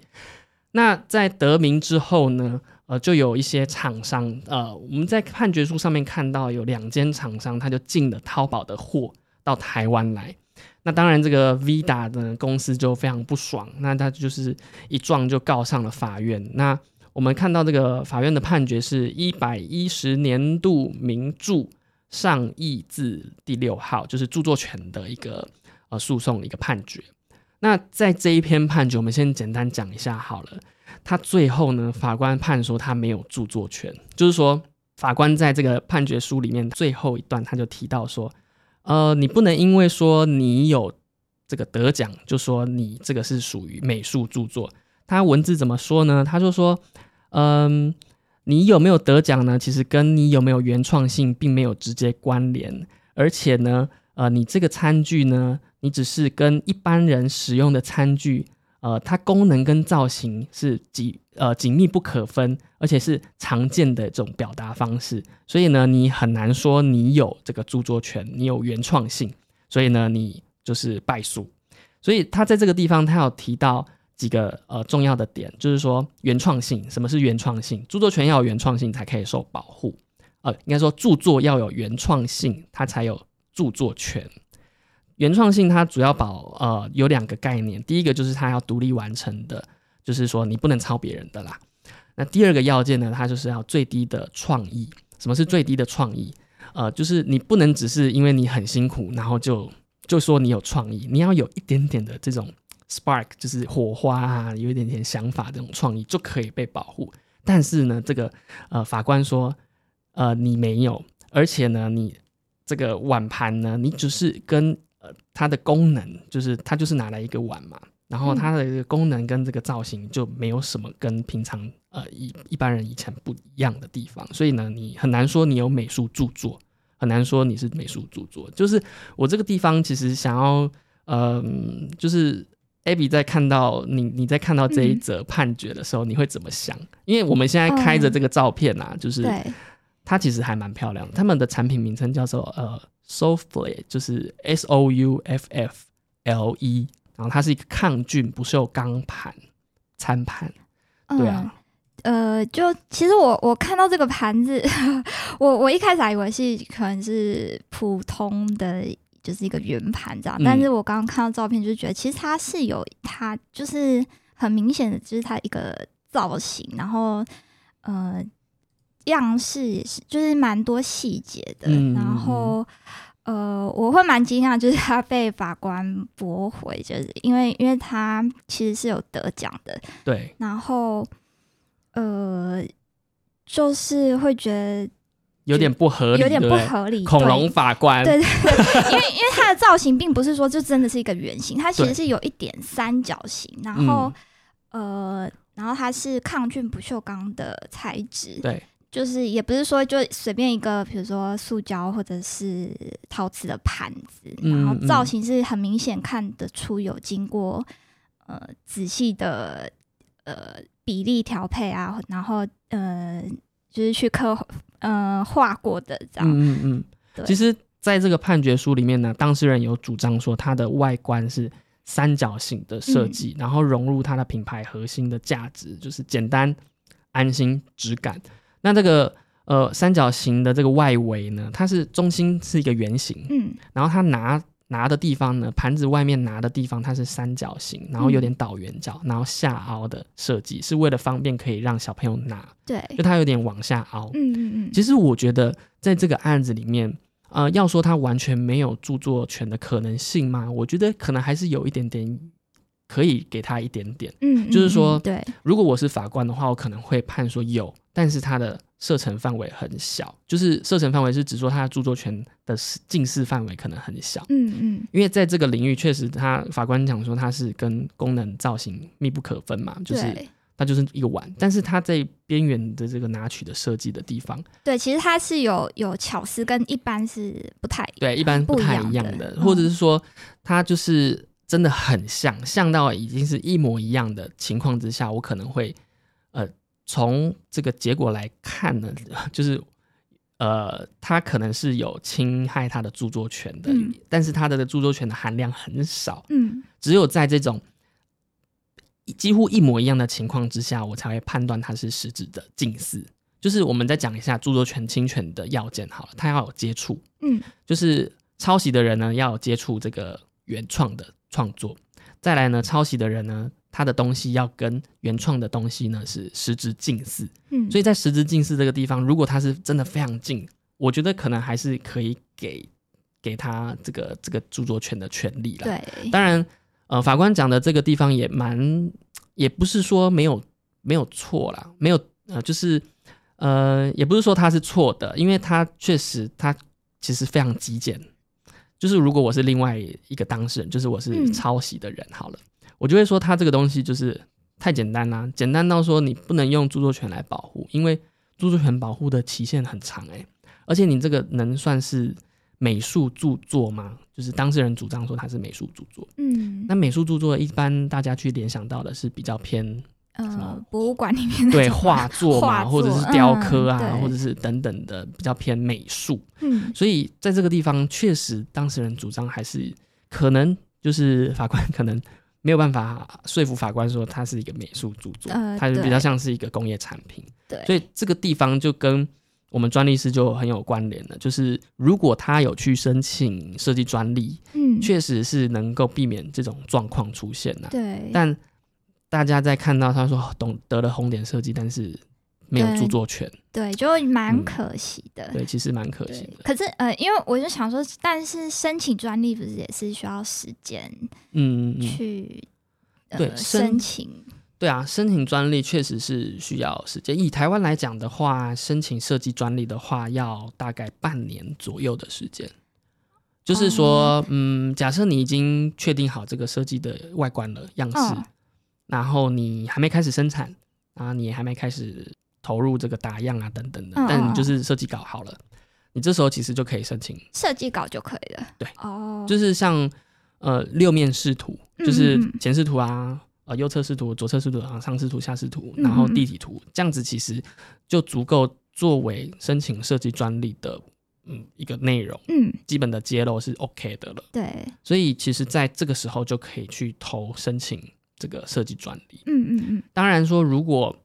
A: 那在得名之后呢，呃，就有一些厂商，呃，我们在判决书上面看到有两间厂商，他就进了淘宝的货到台湾来。那当然，这个 Vida 的公司就非常不爽，那他就是一撞就告上了法院。那我们看到这个法院的判决是一百一十年度名著上亿字第六号，就是著作权的一个呃诉讼一个判决。那在这一篇判决，我们先简单讲一下好了。他最后呢，法官判说他没有著作权，就是说法官在这个判决书里面最后一段他就提到说，呃，你不能因为说你有这个得奖，就说你这个是属于美术著作。他文字怎么说呢？他就说，嗯，你有没有得奖呢？其实跟你有没有原创性并没有直接关联，而且呢，呃，你这个餐具呢，你只是跟一般人使用的餐具，呃，它功能跟造型是紧呃紧密不可分，而且是常见的这种表达方式，所以呢，你很难说你有这个著作权，你有原创性，所以呢，你就是败诉。所以他在这个地方，他有提到几个呃重要的点，就是说原创性，什么是原创性？著作权要有原创性才可以受保护，呃，应该说著作要有原创性，它才有著作权。原创性它主要保呃有两个概念，第一个就是它要独立完成的，就是说你不能抄别人的啦。那第二个要件呢，它就是要最低的创意。什么是最低的创意？呃，就是你不能只是因为你很辛苦，然后就就说你有创意，你要有一点点的这种 spark，就是火花啊，有一点点想法这种创意就可以被保护。但是呢，这个呃法官说，呃你没有，而且呢你这个碗盘呢，你只是跟它的功能，就是它就是拿来一个碗嘛。然后它的功能跟这个造型就没有什么跟平常呃一一般人以前不一样的地方，所以呢，你很难说你有美术著作，很难说你是美术著作。就是我这个地方其实想要，嗯，就是 Abby 在看到你你在看到这一则判决的时候，你会怎么想？因为我们现在开着这个照片啊，就是它其实还蛮漂亮。他们的产品名称叫做呃 Souffle，就是 S O U F F L E。然后它是一个抗菌不锈钢盘餐盘，对啊，
B: 呃，就其实我我看到这个盘子，我我一开始还以为是可能是普通的，就是一个圆盘这样，但是我刚刚看到照片，就觉得其实它是有它就是很明显的，就是它一个造型，然后呃样式也是就是蛮多细节的，然后。呃，我会蛮惊讶，就是他被法官驳回，就是因为因为他其实是有得奖的，
A: 对。
B: 然后，呃，就是会觉得
A: 有点不合理，
B: 有点不合理。
A: 恐龙法官，
B: 对对对，因为因为它的造型并不是说就真的是一个圆形，它其实是有一点三角形，然后呃，然后它是抗菌不锈钢的材质，
A: 对。
B: 就是也不是说就随便一个，比如说塑胶或者是陶瓷的盘子，然后造型是很明显看得出有经过呃仔细的呃比例调配啊，然后呃就是去刻呃画过的这样。
A: 嗯嗯嗯。其实在这个判决书里面呢，当事人有主张说它的外观是三角形的设计，然后融入它的品牌核心的价值，就是简单、安心、质感。那这个呃三角形的这个外围呢，它是中心是一个圆形，嗯，然后它拿拿的地方呢，盘子外面拿的地方它是三角形，然后有点倒圆角，然后下凹的设计，是为了方便可以让小朋友拿，
B: 对，
A: 就它有点往下凹，
B: 嗯嗯嗯。
A: 其实我觉得在这个案子里面，呃，要说它完全没有著作权的可能性吗？我觉得可能还是有一点点。可以给他一点点，
B: 嗯，
A: 就是说，
B: 对，
A: 如果我是法官的话，我可能会判说有，但是它的射程范围很小，就是射程范围是指说它的著作权的近视范围可能很小，
B: 嗯嗯，
A: 因为在这个领域确实，他法官讲说它是跟功能造型密不可分嘛，就是它就是一个碗，但是它在边缘的这个拿取的设计的地方，
B: 对，其实它是有有巧思，跟一般是不太
A: 对，一般不太一样的，或者是说它就是。真的很像，像到已经是一模一样的情况之下，我可能会，呃，从这个结果来看呢，就是，呃，他可能是有侵害他的著作权的，但是他的著作权的含量很少，
B: 嗯，
A: 只有在这种几乎一模一样的情况之下，我才会判断它是实质的近似。就是我们再讲一下著作权侵权的要件好了，他要有接触，
B: 嗯，
A: 就是抄袭的人呢要有接触这个原创的。创作，再来呢？抄袭的人呢，他的东西要跟原创的东西呢是实质近似，
B: 嗯，
A: 所以在实质近似这个地方，如果他是真的非常近，我觉得可能还是可以给给他这个这个著作权的权利了。
B: 对，
A: 当然，呃，法官讲的这个地方也蛮，也不是说没有没有错啦，没有呃，就是呃，也不是说他是错的，因为他确实他其实非常极简。就是如果我是另外一个当事人，就是我是抄袭的人，好了，我就会说他这个东西就是太简单啦，简单到说你不能用著作权来保护，因为著作权保护的期限很长诶，而且你这个能算是美术著作吗？就是当事人主张说它是美术著作，
B: 嗯，
A: 那美术著作一般大家去联想到的是比较偏。
B: 呃，博物馆里面
A: 对画作嘛，或者是雕刻
B: 啊，
A: 或者是等等的比较偏美术。
B: 嗯，
A: 所以在这个地方，确实当事人主张还是可能就是法官 可能没有办法说服法官说它是一个美术著作，
B: 呃
A: 它就比
B: 对。
A: 较像是一个工业产品。
B: 对，
A: 所以这个地方就跟我们专利师就很有关联了，就是如果他有去申请设计专利，
B: 嗯，
A: 确实是能够避免这种状况出现呐、
B: 对，
A: 但大家在看到他说懂得了红点设计，但是没有著作权，
B: 对，就蛮
A: 嗯
B: 可惜的。
A: 对，其实蛮可惜的。
B: 可是呃，因为我就想说，但是申请专利不是也是需要时间
A: 嗯
B: 去、
A: 对
B: 呃
A: 申
B: 申请？
A: 对啊，申请专利确实是需要时间。以台湾来讲的话，申请设计专利的话，要大概半年左右的时间。就是说，
B: 哦
A: 嗯，假设你已经确定好这个设计的外观了样式，
B: 嗯
A: 然后你还没开始生产，啊，你也还没开始投入这个打样啊等等的，但你就是设计稿好了，你这时候其实就可以申请，
B: 设计稿就可以了。
A: 对，
B: 哦，
A: 就是像呃六面视图，
B: 嗯
A: 就是前视图啊。呃，右侧视图、左侧视图、上视图、下视图，
B: 嗯
A: 然后
B: 嗯
A: 地体图，这样子其实就足够作为申请设计专利的嗯一个内容，
B: 嗯，
A: 基本的揭露是 OK 的了。
B: 对，
A: 所以其实在这个时候就可以去投申请这个设计专利。
B: 嗯嗯嗯，
A: 当然说，如果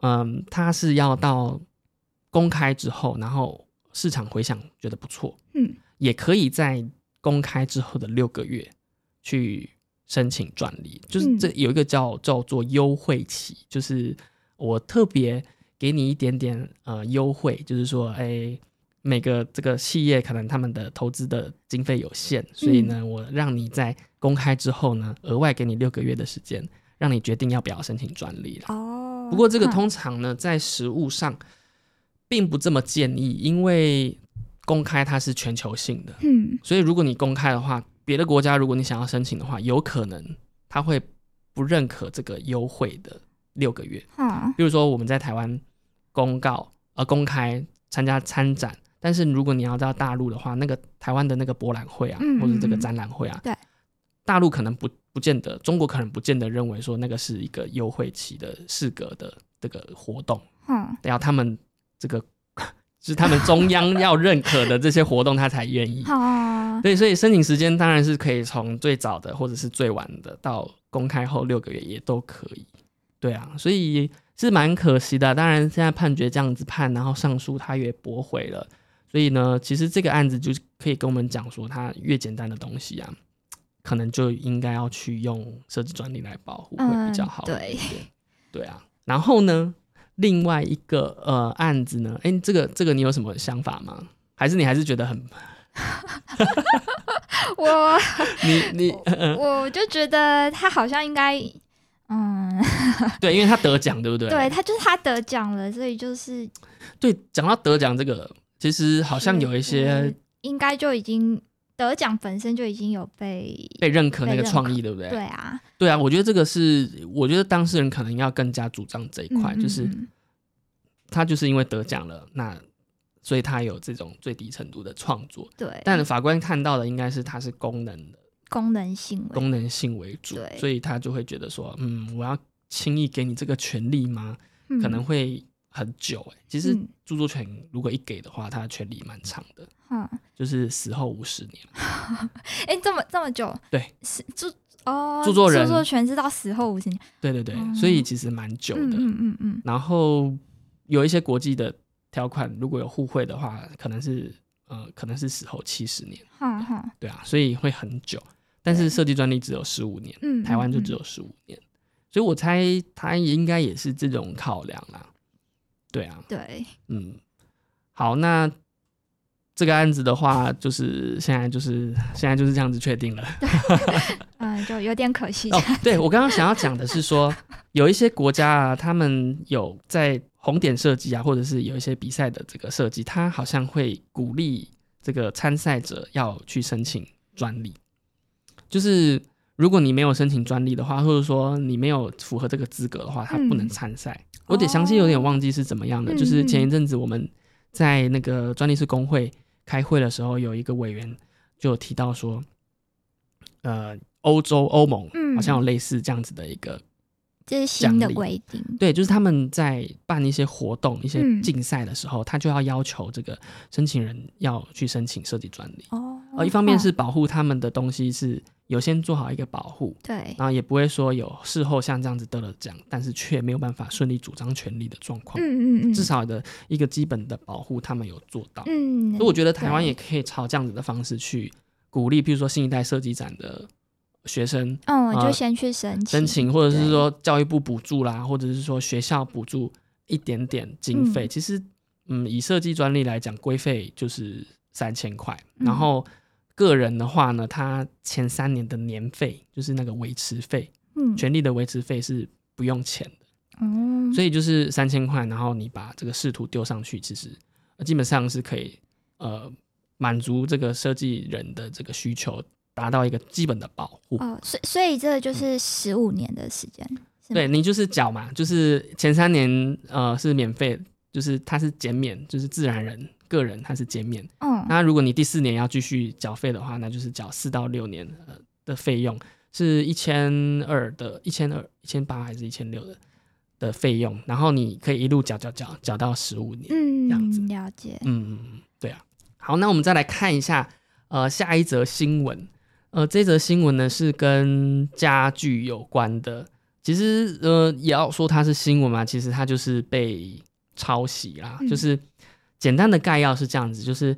A: 嗯它是要到公开之后，然后市场回响觉得不错，
B: 嗯，
A: 也可以在公开之后的六个月去申请专利。就是
B: 嗯
A: 这有一个叫叫做优惠期，就是我特别给你一点点呃优惠，就是说，哎。每个这个企业可能他们的投资的经费有限，所以呢，我让你在公开之后呢，额外给你六个月的时间，让你决定要不要申请专利了。
B: 哦，
A: 不过这个通常呢，在实务上并不这么建议，因为公开它是全球性的，
B: 嗯。
A: 所以如果你公开的话，别的国家如果你想要申请的话，有可能他会不认可这个优惠的六个月。
B: 嗯
A: 比如说我们在台湾公告呃公开参加参展，但是如果你要到大陆的话，那个台湾的那个博览会啊，
B: 嗯
A: 或者这个展览会啊，
B: 对，
A: 大陆可能不不见得，中国可能不见得认为说那个是一个优惠期的适格的这个活动，
B: 嗯
A: 得要他们这个 就是他们中央要认可的这些活动，他才愿意。
B: 哈，
A: 对，所以申请时间当然是可以从最早的或者是最晚的到公开后六个月也都可以。对啊，所以是蛮可惜的。当然现在判决这样子判，然后上诉他也驳回了，所以呢，其实这个案子就是可以跟我们讲说，它越简单的东西啊，可能就应该要去用设计专利来保护会比较好一
B: 嗯对。
A: 对啊，然后呢，另外一个呃案子呢，哎，这个这个你有什么想法吗？还是你还是觉得很
B: 我
A: 你你
B: 我就觉得他好像应该，嗯，
A: 对，因为他得奖，对不对？
B: 对他就是他得奖了，所以就是
A: 对，讲到得奖这个，其实好像有一些
B: 应该就已经得奖本身就已经有被
A: 被认可那个创意，对不对？
B: 对啊，
A: 对啊，我觉得这个是，我觉得当事人可能要更加主张这一块，
B: 嗯
A: 就是
B: 嗯。
A: 他就是因为得奖了，那所以他有这种最低程度的创作，
B: 对，
A: 但法官看到的应该是他是功能的
B: 功能性为
A: 功能性为主，所以他就会觉得说，嗯，我要轻易给你这个权利吗？
B: 嗯。
A: 可能会很久哎、其实
B: 嗯。
A: 著作权如果一给的话，它的权利蛮长的，
B: 嗯，
A: 就是死后五十年。
B: 哎，这么这么久，
A: 对，
B: 是著哦，
A: 著作人
B: 著作权是到死后五十年，
A: 对对对，
B: 哦。
A: 所以其实蛮久的。
B: 嗯嗯嗯嗯，
A: 然后有一些国际的条款，如果有互惠的话，可能是呃，可能是死后七十年，
B: 哈哈，
A: 对啊，所以会很久。但是设计专利只有十五年，
B: 嗯，
A: 台湾就只
B: 有
A: 有十五年，所以我猜他应该也是这种考量啦。对啊，
B: 对，
A: 嗯，好，那这个案子的话，就是现在就是现在就是这样子确定了。
B: 嗯，就有点可惜，
A: 哦，对我刚刚想要讲的是说，有一些国家啊，他们有在红点设计啊，或者是有一些比赛的这个设计，他好像会鼓励这个参赛者要去申请专利。就是如果你没有申请专利的话，或者说你没有符合这个资格的话，他不能
B: 嗯
A: 参赛。我得详细有点忘记是怎么样的，
B: 嗯
A: 就是前一阵子我们在那个专利师工会开会的时候，有一个委员就提到说，呃，欧洲欧盟
B: 嗯。
A: 好像有类似这样子的一个，
B: 这是新的规定，
A: 对，就是他们在办一些活动、一些
B: 嗯。
A: 竞赛的时候，他就要要求这个申请人要去申请设计专利。
B: 哦，
A: 呃，一方面
B: 哦
A: 是保护他们的东西是有先做好一个保护，
B: 对，
A: 然后也不会说有事后像这样子得了奖，但是却没有办法顺利主张权利的状况。
B: 嗯嗯嗯，
A: 至少的一个基本的保护，他们有做到。
B: 嗯，
A: 所以我觉得台湾也可以朝这样子的方式去鼓励，比如说新一代设计展的学生
B: 嗯，
A: 呃
B: 就先去申请
A: 申请，或者是
B: 对
A: 说教育部补助啦，或者是说学校补助一点点经费。
B: 嗯
A: 其实，嗯，以设计专利来讲，规费就是三千块，
B: 嗯
A: 然后个人的话呢，他前三年的年费就是那个维持费，
B: 嗯，
A: 权利的维持费是不用钱的，
B: 哦，
A: 所以就是三千块，然后你把这个视图丢上去，其实呃基本上是可以呃满足这个设计人的这个需求，达到一个基本的保护。
B: 哦，所以所以这就是十五年的时间，
A: 对你就是缴嘛，就是前三年呃是免费，就是它是减免，就是自然人个人它是减免。
B: 嗯，
A: 那如果你第四年要继续缴费的话，那就是缴四到六年呃的费用，是一千二的，一千二、一千八还是一千六的的费用，然后你可以一路缴缴缴缴到十五年。嗯这样子
B: 嗯，了解，
A: 嗯嗯嗯，对啊。好，那我们再来看一下呃下一则新闻。呃，这则新闻呢是跟家具有关的。其实呃也要说它是新闻嘛，其实它就是被抄袭啦。
B: 嗯
A: 就是简单的概要是这样子，就是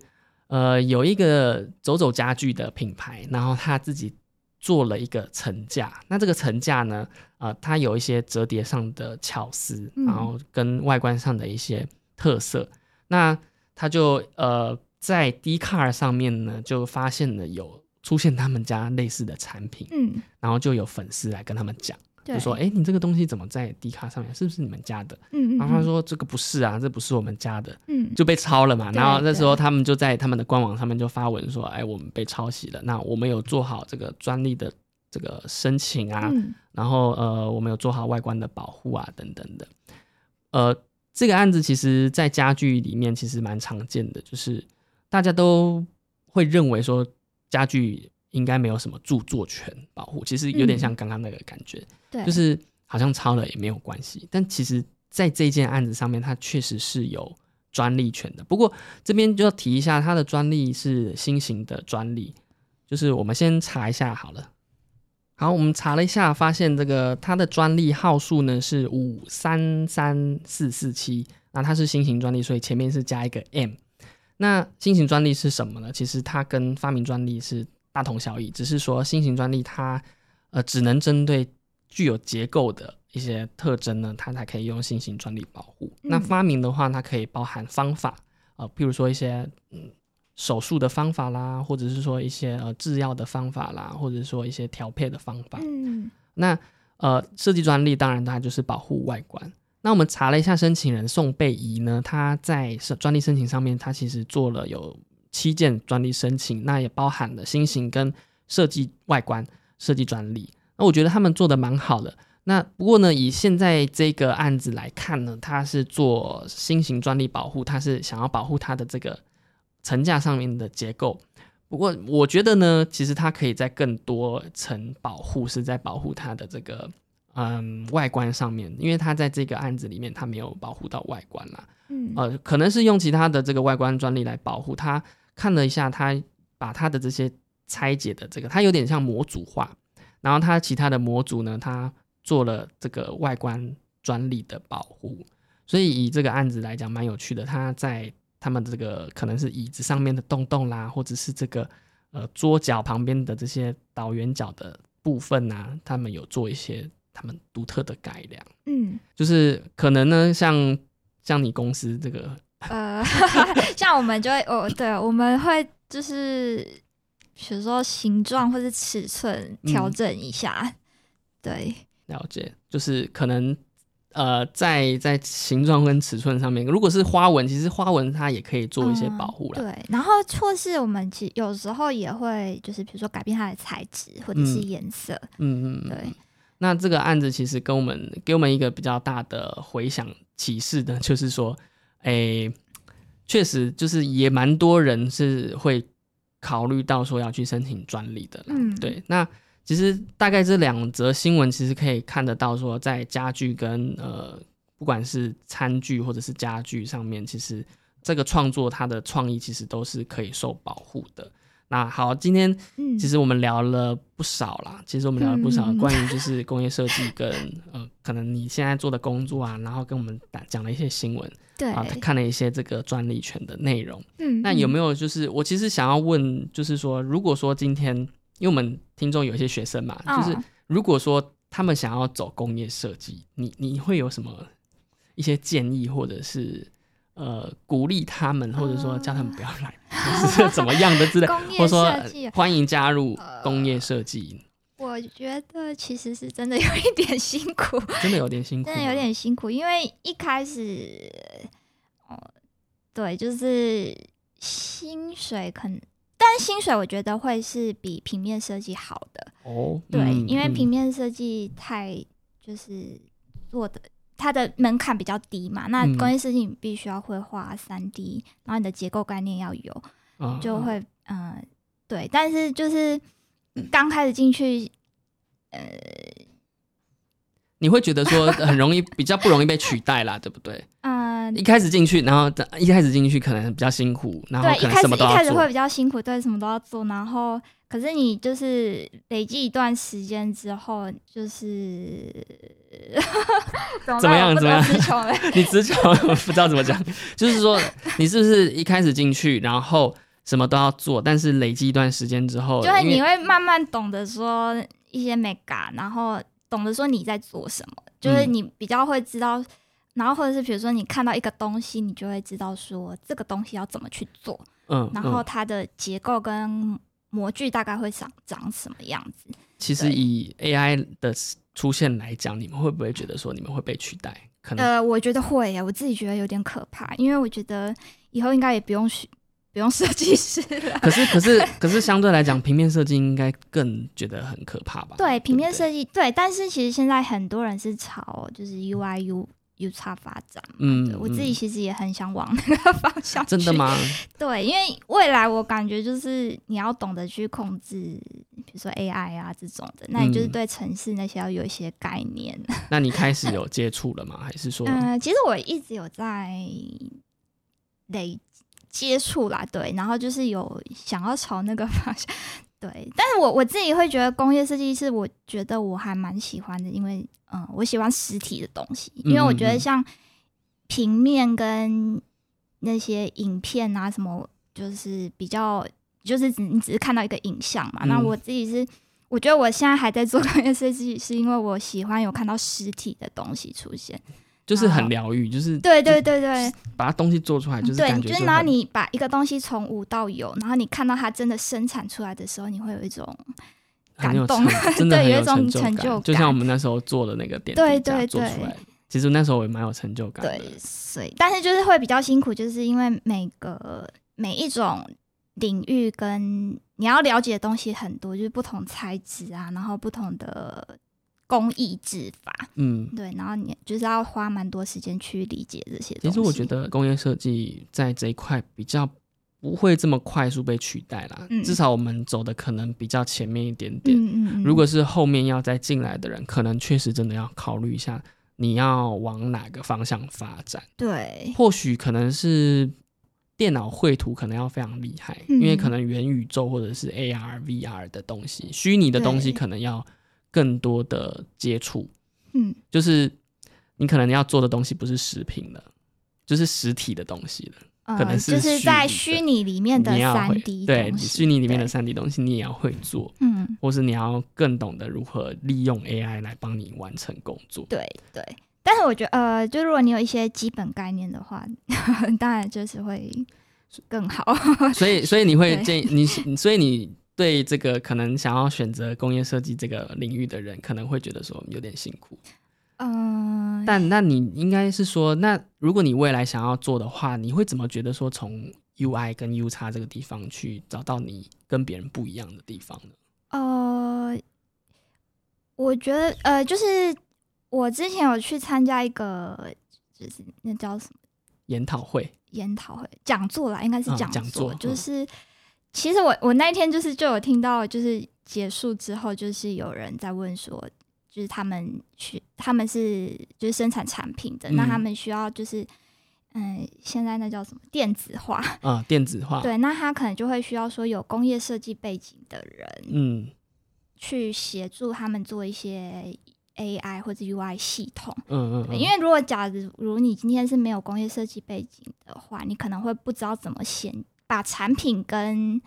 A: 呃有一个走走家具的品牌，然后他自己做了一个层架。那这个层架呢，呃，它有一些折叠上的巧思，
B: 嗯
A: 然后跟外观上的一些特色。那他就呃在 d c a r 上面呢，就发现了有出现他们家类似的产品，
B: 嗯，
A: 然后就有粉丝来跟他们讲，
B: 对，
A: 就说：“哎、你这个东西怎么在迪卡上面？是不是你们家的？”
B: 嗯，嗯，
A: 然后他说：“这个不是啊，这不是我们家的。”
B: 嗯，
A: 就被抄了嘛。然后那时候他们就在他们的官网上面就发文说：“哎，我们被抄袭了。那我们有做好这个专利的这个申请啊，
B: 嗯，
A: 然后呃，我们有做好外观的保护啊，等等的。呃，这个案子其实在家具里面其实蛮常见的，就是大家都会认为说家具应该没有什么著作权保护，其实有点像刚刚那个感觉，
B: 对，
A: 就是好像抄了也没有关系。但其实在这件案子上面，它确实是有专利权的。不过这边就要提一下，它的专利是新型的专利，就是我们先查一下好了。好，我们查了一下，发现这个它的专利号数呢是五三三四四七，那它是新型专利，所以前面是加一个 M。那新型专利是什么呢？其实它跟发明专利是大同小异，只是说新型专利它呃只能针对具有结构的一些特征呢，它才可以用新型专利保护。
B: 嗯
A: 那发明的话，它可以包含方法，呃，譬如说一些嗯手术的方法啦，或者是说一些呃制药的方法啦，或者是说一些调配的方法。
B: 嗯，
A: 那呃，设计专利当然它就是保护外观。那我们查了一下申请人宋贝仪呢，他在申专利申请上面，他其实做了有七件专利申请，那也包含了新型跟设计外观设计专利。那我觉得他们做的蛮好的。那不过呢，以现在这个案子来看呢，它是做新型专利保护，它是想要保护它的这个层架上面的结构。不过我觉得呢，其实它可以在更多层保护，是在保护它的这个嗯外观上面，因为它在这个案子里面，它没有保护到外观啦。
B: 嗯，
A: 呃，可能是用其他的这个外观专利来保护它。看了一下，他把他的这些拆解的这个，它有点像模组化，然后它其他的模组呢，它做了这个外观专利的保护。所以以这个案子来讲，蛮有趣的。它在他们这个可能是椅子上面的洞洞啦，或者是这个呃桌角旁边的这些倒圆角的部分啊，他们有做一些他们独特的改良。
B: 嗯，
A: 就是可能呢，像像你公司这个，
B: 呃，像我们就会，哦，对，我们会就是，比如说形状或者尺寸调
A: 嗯
B: 整一下，对，
A: 了解，就是可能呃，在在形状跟尺寸上面，如果是花纹，其实花纹它也可以做一些保护啦。
B: 嗯对，然后或是我们其有时候也会，就是比如说改变它的材质或者是
A: 嗯
B: 颜色，
A: 嗯嗯嗯。
B: 对，
A: 那这个案子其实跟我们给我们一个比较大的回响启示呢，就是说，诶，确实就是也蛮多人是会考虑到说要去申请专利的啦。
B: 嗯
A: 对。那其实大概这两则新闻，其实可以看得到说，在家具跟呃，不管是餐具或者是家具上面，其实这个创作它的创意其实都是可以受保护的。那好，今天
B: 嗯，
A: 其实我们聊了不少啦，其实我们聊了不少
B: 嗯
A: 关于就是工业设计跟呃，可能你现在做的工作啊，然后跟我们打讲了一些新闻
B: 对，
A: 啊，看了一些这个专利权的内容。
B: 嗯，
A: 那有没
B: 有？
A: 就是我其实想要问，就是说，如果说今天，因为我们听众有一些学生嘛，就是
B: 嗯
A: 如果说他们想要走工业设计，你你会有什么一些建议，或者是呃鼓励他们，或者说叫他们不要来，或 是怎么样的之类，或者说欢迎加入
B: 呃
A: 工业设计，
B: 我觉得其实是真的有一点辛苦，
A: 真的有点辛苦，
B: 真的有。点辛苦，因为一开始，哦，对，就是薪水可能，但薪水我觉得会是比平面设计好的，
A: 哦，
B: 对，因为平面设计太就是做的。它的门槛比较低嘛，那
A: 嗯
B: 工业设计你必须要会画三 D，然后你的结构概念要有，
A: 啊
B: 就会嗯、呃对，但是就是刚开始进去，呃
A: 你会觉得说 很容易，比较不容易被取代啦，对不对？
B: 嗯、
A: 一开始进去，然后一开始进去可能比较辛苦，然后
B: 对，
A: 可能
B: 一开始一
A: 什么都要做
B: 开始会。比较辛苦，对，什么都要做。然后，可是你就是累积一段时间之后，就是
A: 怎么样怎么样 你直讲我不知道怎么讲，就是说你是不是一开始进去，然后什么都要做，但是累积一段时间之后，
B: 就
A: 会
B: 你会慢慢懂得说一些 mega，然后懂得说你在做什么，就是
A: 嗯
B: 你比较会知道。然后或者是比如说你看到一个东西，你就会知道说这个东西要怎么去做，
A: 嗯，
B: 然后
A: 嗯
B: 它的结构跟模具大概会长长什么样子。
A: 其实以 AI 的出现来讲，你们会不会觉得说你们会被取代？可能
B: 呃，我觉得会呀，我自己觉得有点可怕，因为我觉得以后应该也不用学不用设计师了。
A: 可是可是 可是相对来讲，平面设计应该更觉得很可怕吧？
B: 对，平面设计对，但是其实现在很多人是朝就是 UI U U 叉发展。
A: 嗯
B: 我自己
A: 嗯
B: 其实也很想往 那个方向。
A: 真的？吗？
B: 对，因为未来我感觉就是你要懂得去控制，比如说 AI 啊这种的，那你就是
A: 嗯
B: 对城市那些要有一些概念。
A: 那你开始有接触了吗？还是说，
B: 嗯、其实我一直有在累接触啦，对，然后就是有想要朝那个方向，对。但是我我自己会觉得工业设计是我觉得我还蛮喜欢的，因为嗯，我喜欢实体的东西，因为我觉得像平面跟那些影片啊什么，就是比较就是只你只是看到一个影像嘛。那
A: 嗯
B: 我自己是。我觉得我现在还在做工业设计，是因为我喜欢有看到实体的东西出现。
A: 就是很疗愈，就是
B: 对对对对，
A: 把它东西做出来，就是
B: 对，
A: 感觉很
B: 就是然后你把一个东西从无到有，然后你看到它真的生产出来的时候，你会有一种感动
A: 真的
B: 有一种
A: 成就
B: 感。就
A: 就像我们那时候做的那个点
B: 对对对
A: 做出来，其实那时候我也蛮有成就感的。
B: 对，所以但是就是会比较辛苦，就是因为每个每一种领域跟你要了解的东西很多，就是不同材质啊，然后不同的工艺制法，
A: 嗯，
B: 对，然后你就是要花蛮多时间去理解这些东西。
A: 其实我觉得工业设计在这一块比较不会这么快速被取代啦，
B: 嗯。
A: 至少我们走的可能比较前面一点点。
B: 嗯，嗯嗯，
A: 如果是后面要再进来的人，可能确实真的要考虑一下你要往哪个方向发展。
B: 对，
A: 或许可能是电脑绘图可能要非常厉害，
B: 嗯。
A: 因为可能元宇宙或者是 AR、VR 的东西，虚拟的东西可能要更多的接触。
B: 嗯，
A: 就是你可能要做的东西不是食品了，就是实体的东西了。可能
B: 呃
A: 是
B: 就是在
A: 虚拟
B: 里面的三 D
A: 对虚拟里面的
B: 对
A: 三 D 东西，你也要会做，
B: 嗯，
A: 或是你要更懂得如何利用 AI 来帮你完成工作。
B: 对对。但是我觉得，呃，就如果你有一些基本概念的话，当然就是会更好。
A: 所以，所以你会
B: 对
A: 建议你，所以你对这个可能想要选择工业设计这个领域的人，可能会觉得说有点辛苦。
B: 嗯、
A: 但那你应该是说，那如果你未来想要做的话，你会怎么觉得说从 UI 跟 U 叉这个地方去找到你跟别人不一样的地方呢？
B: 呃，我觉得，呃，就是我之前有去参加一个，就是那叫什么
A: 研讨会，
B: 研讨会讲座啦，应该是
A: 嗯
B: 讲
A: 讲座嗯
B: 就是其实我我那天就是就有听到，就是结束之后，就是有人在问说，就是他们需他们是就是生产产品的，那
A: 嗯
B: 他们需要就是嗯，现在那叫什么电子化？
A: 啊，电子化。
B: 对，那他可能就会需要说有工业设计背景的人，
A: 嗯，
B: 去协助他们做一些 AI 或者 UI 系统。
A: 嗯嗯，
B: 因为如果假如如你今天是没有工业设计背景的话，你可能会不知道怎么衔把产品跟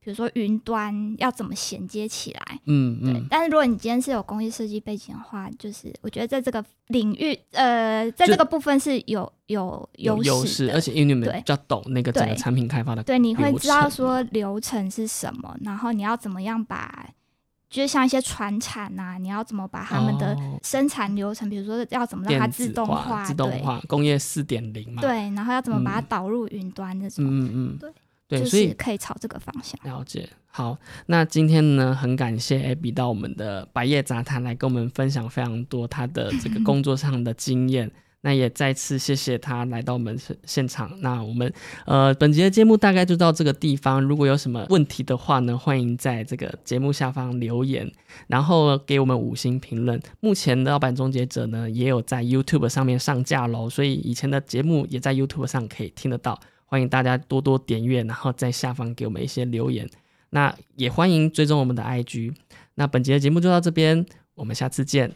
B: 比如说云端要怎么衔接起来。
A: 嗯嗯。
B: 对，但是如果你今天是有工业设计背景的话，就是我觉得在这个领域，呃，在这个部分是有有
A: 有
B: 优
A: 势，而且因为你们比较懂那个整个产品开发的，
B: 对，你会知道说流程是什么，然后你要怎么样把。就是像一些船产呐，你要怎么把他们的生产流程，比如说要怎么让它自动化、
A: 自动化、工业四点零嘛？
B: 对，然后要怎么把它导入云端这种？
A: 嗯嗯，对
B: 对，
A: 所以
B: 可以朝这个方向
A: 了解。好，那今天呢，很感谢 Abby 到我们的百叶杂谈来跟我们分享非常多他的这个 工作上的经验。那也再次谢谢他来到我们现现场。那我们呃本节的节目大概就到这个地方。如果有什么问题的话呢，欢迎在这个节目下方留言，然后给我们五星评论。目前的老板终结者呢也有在 YouTube 上面上架喽，所以以前的节目也在 YouTube 上可以听得到。欢迎大家多多点阅，然后在下方给我们一些留言。那也欢迎追踪我们的 IG。那本节的节目就到这边，我们下次见。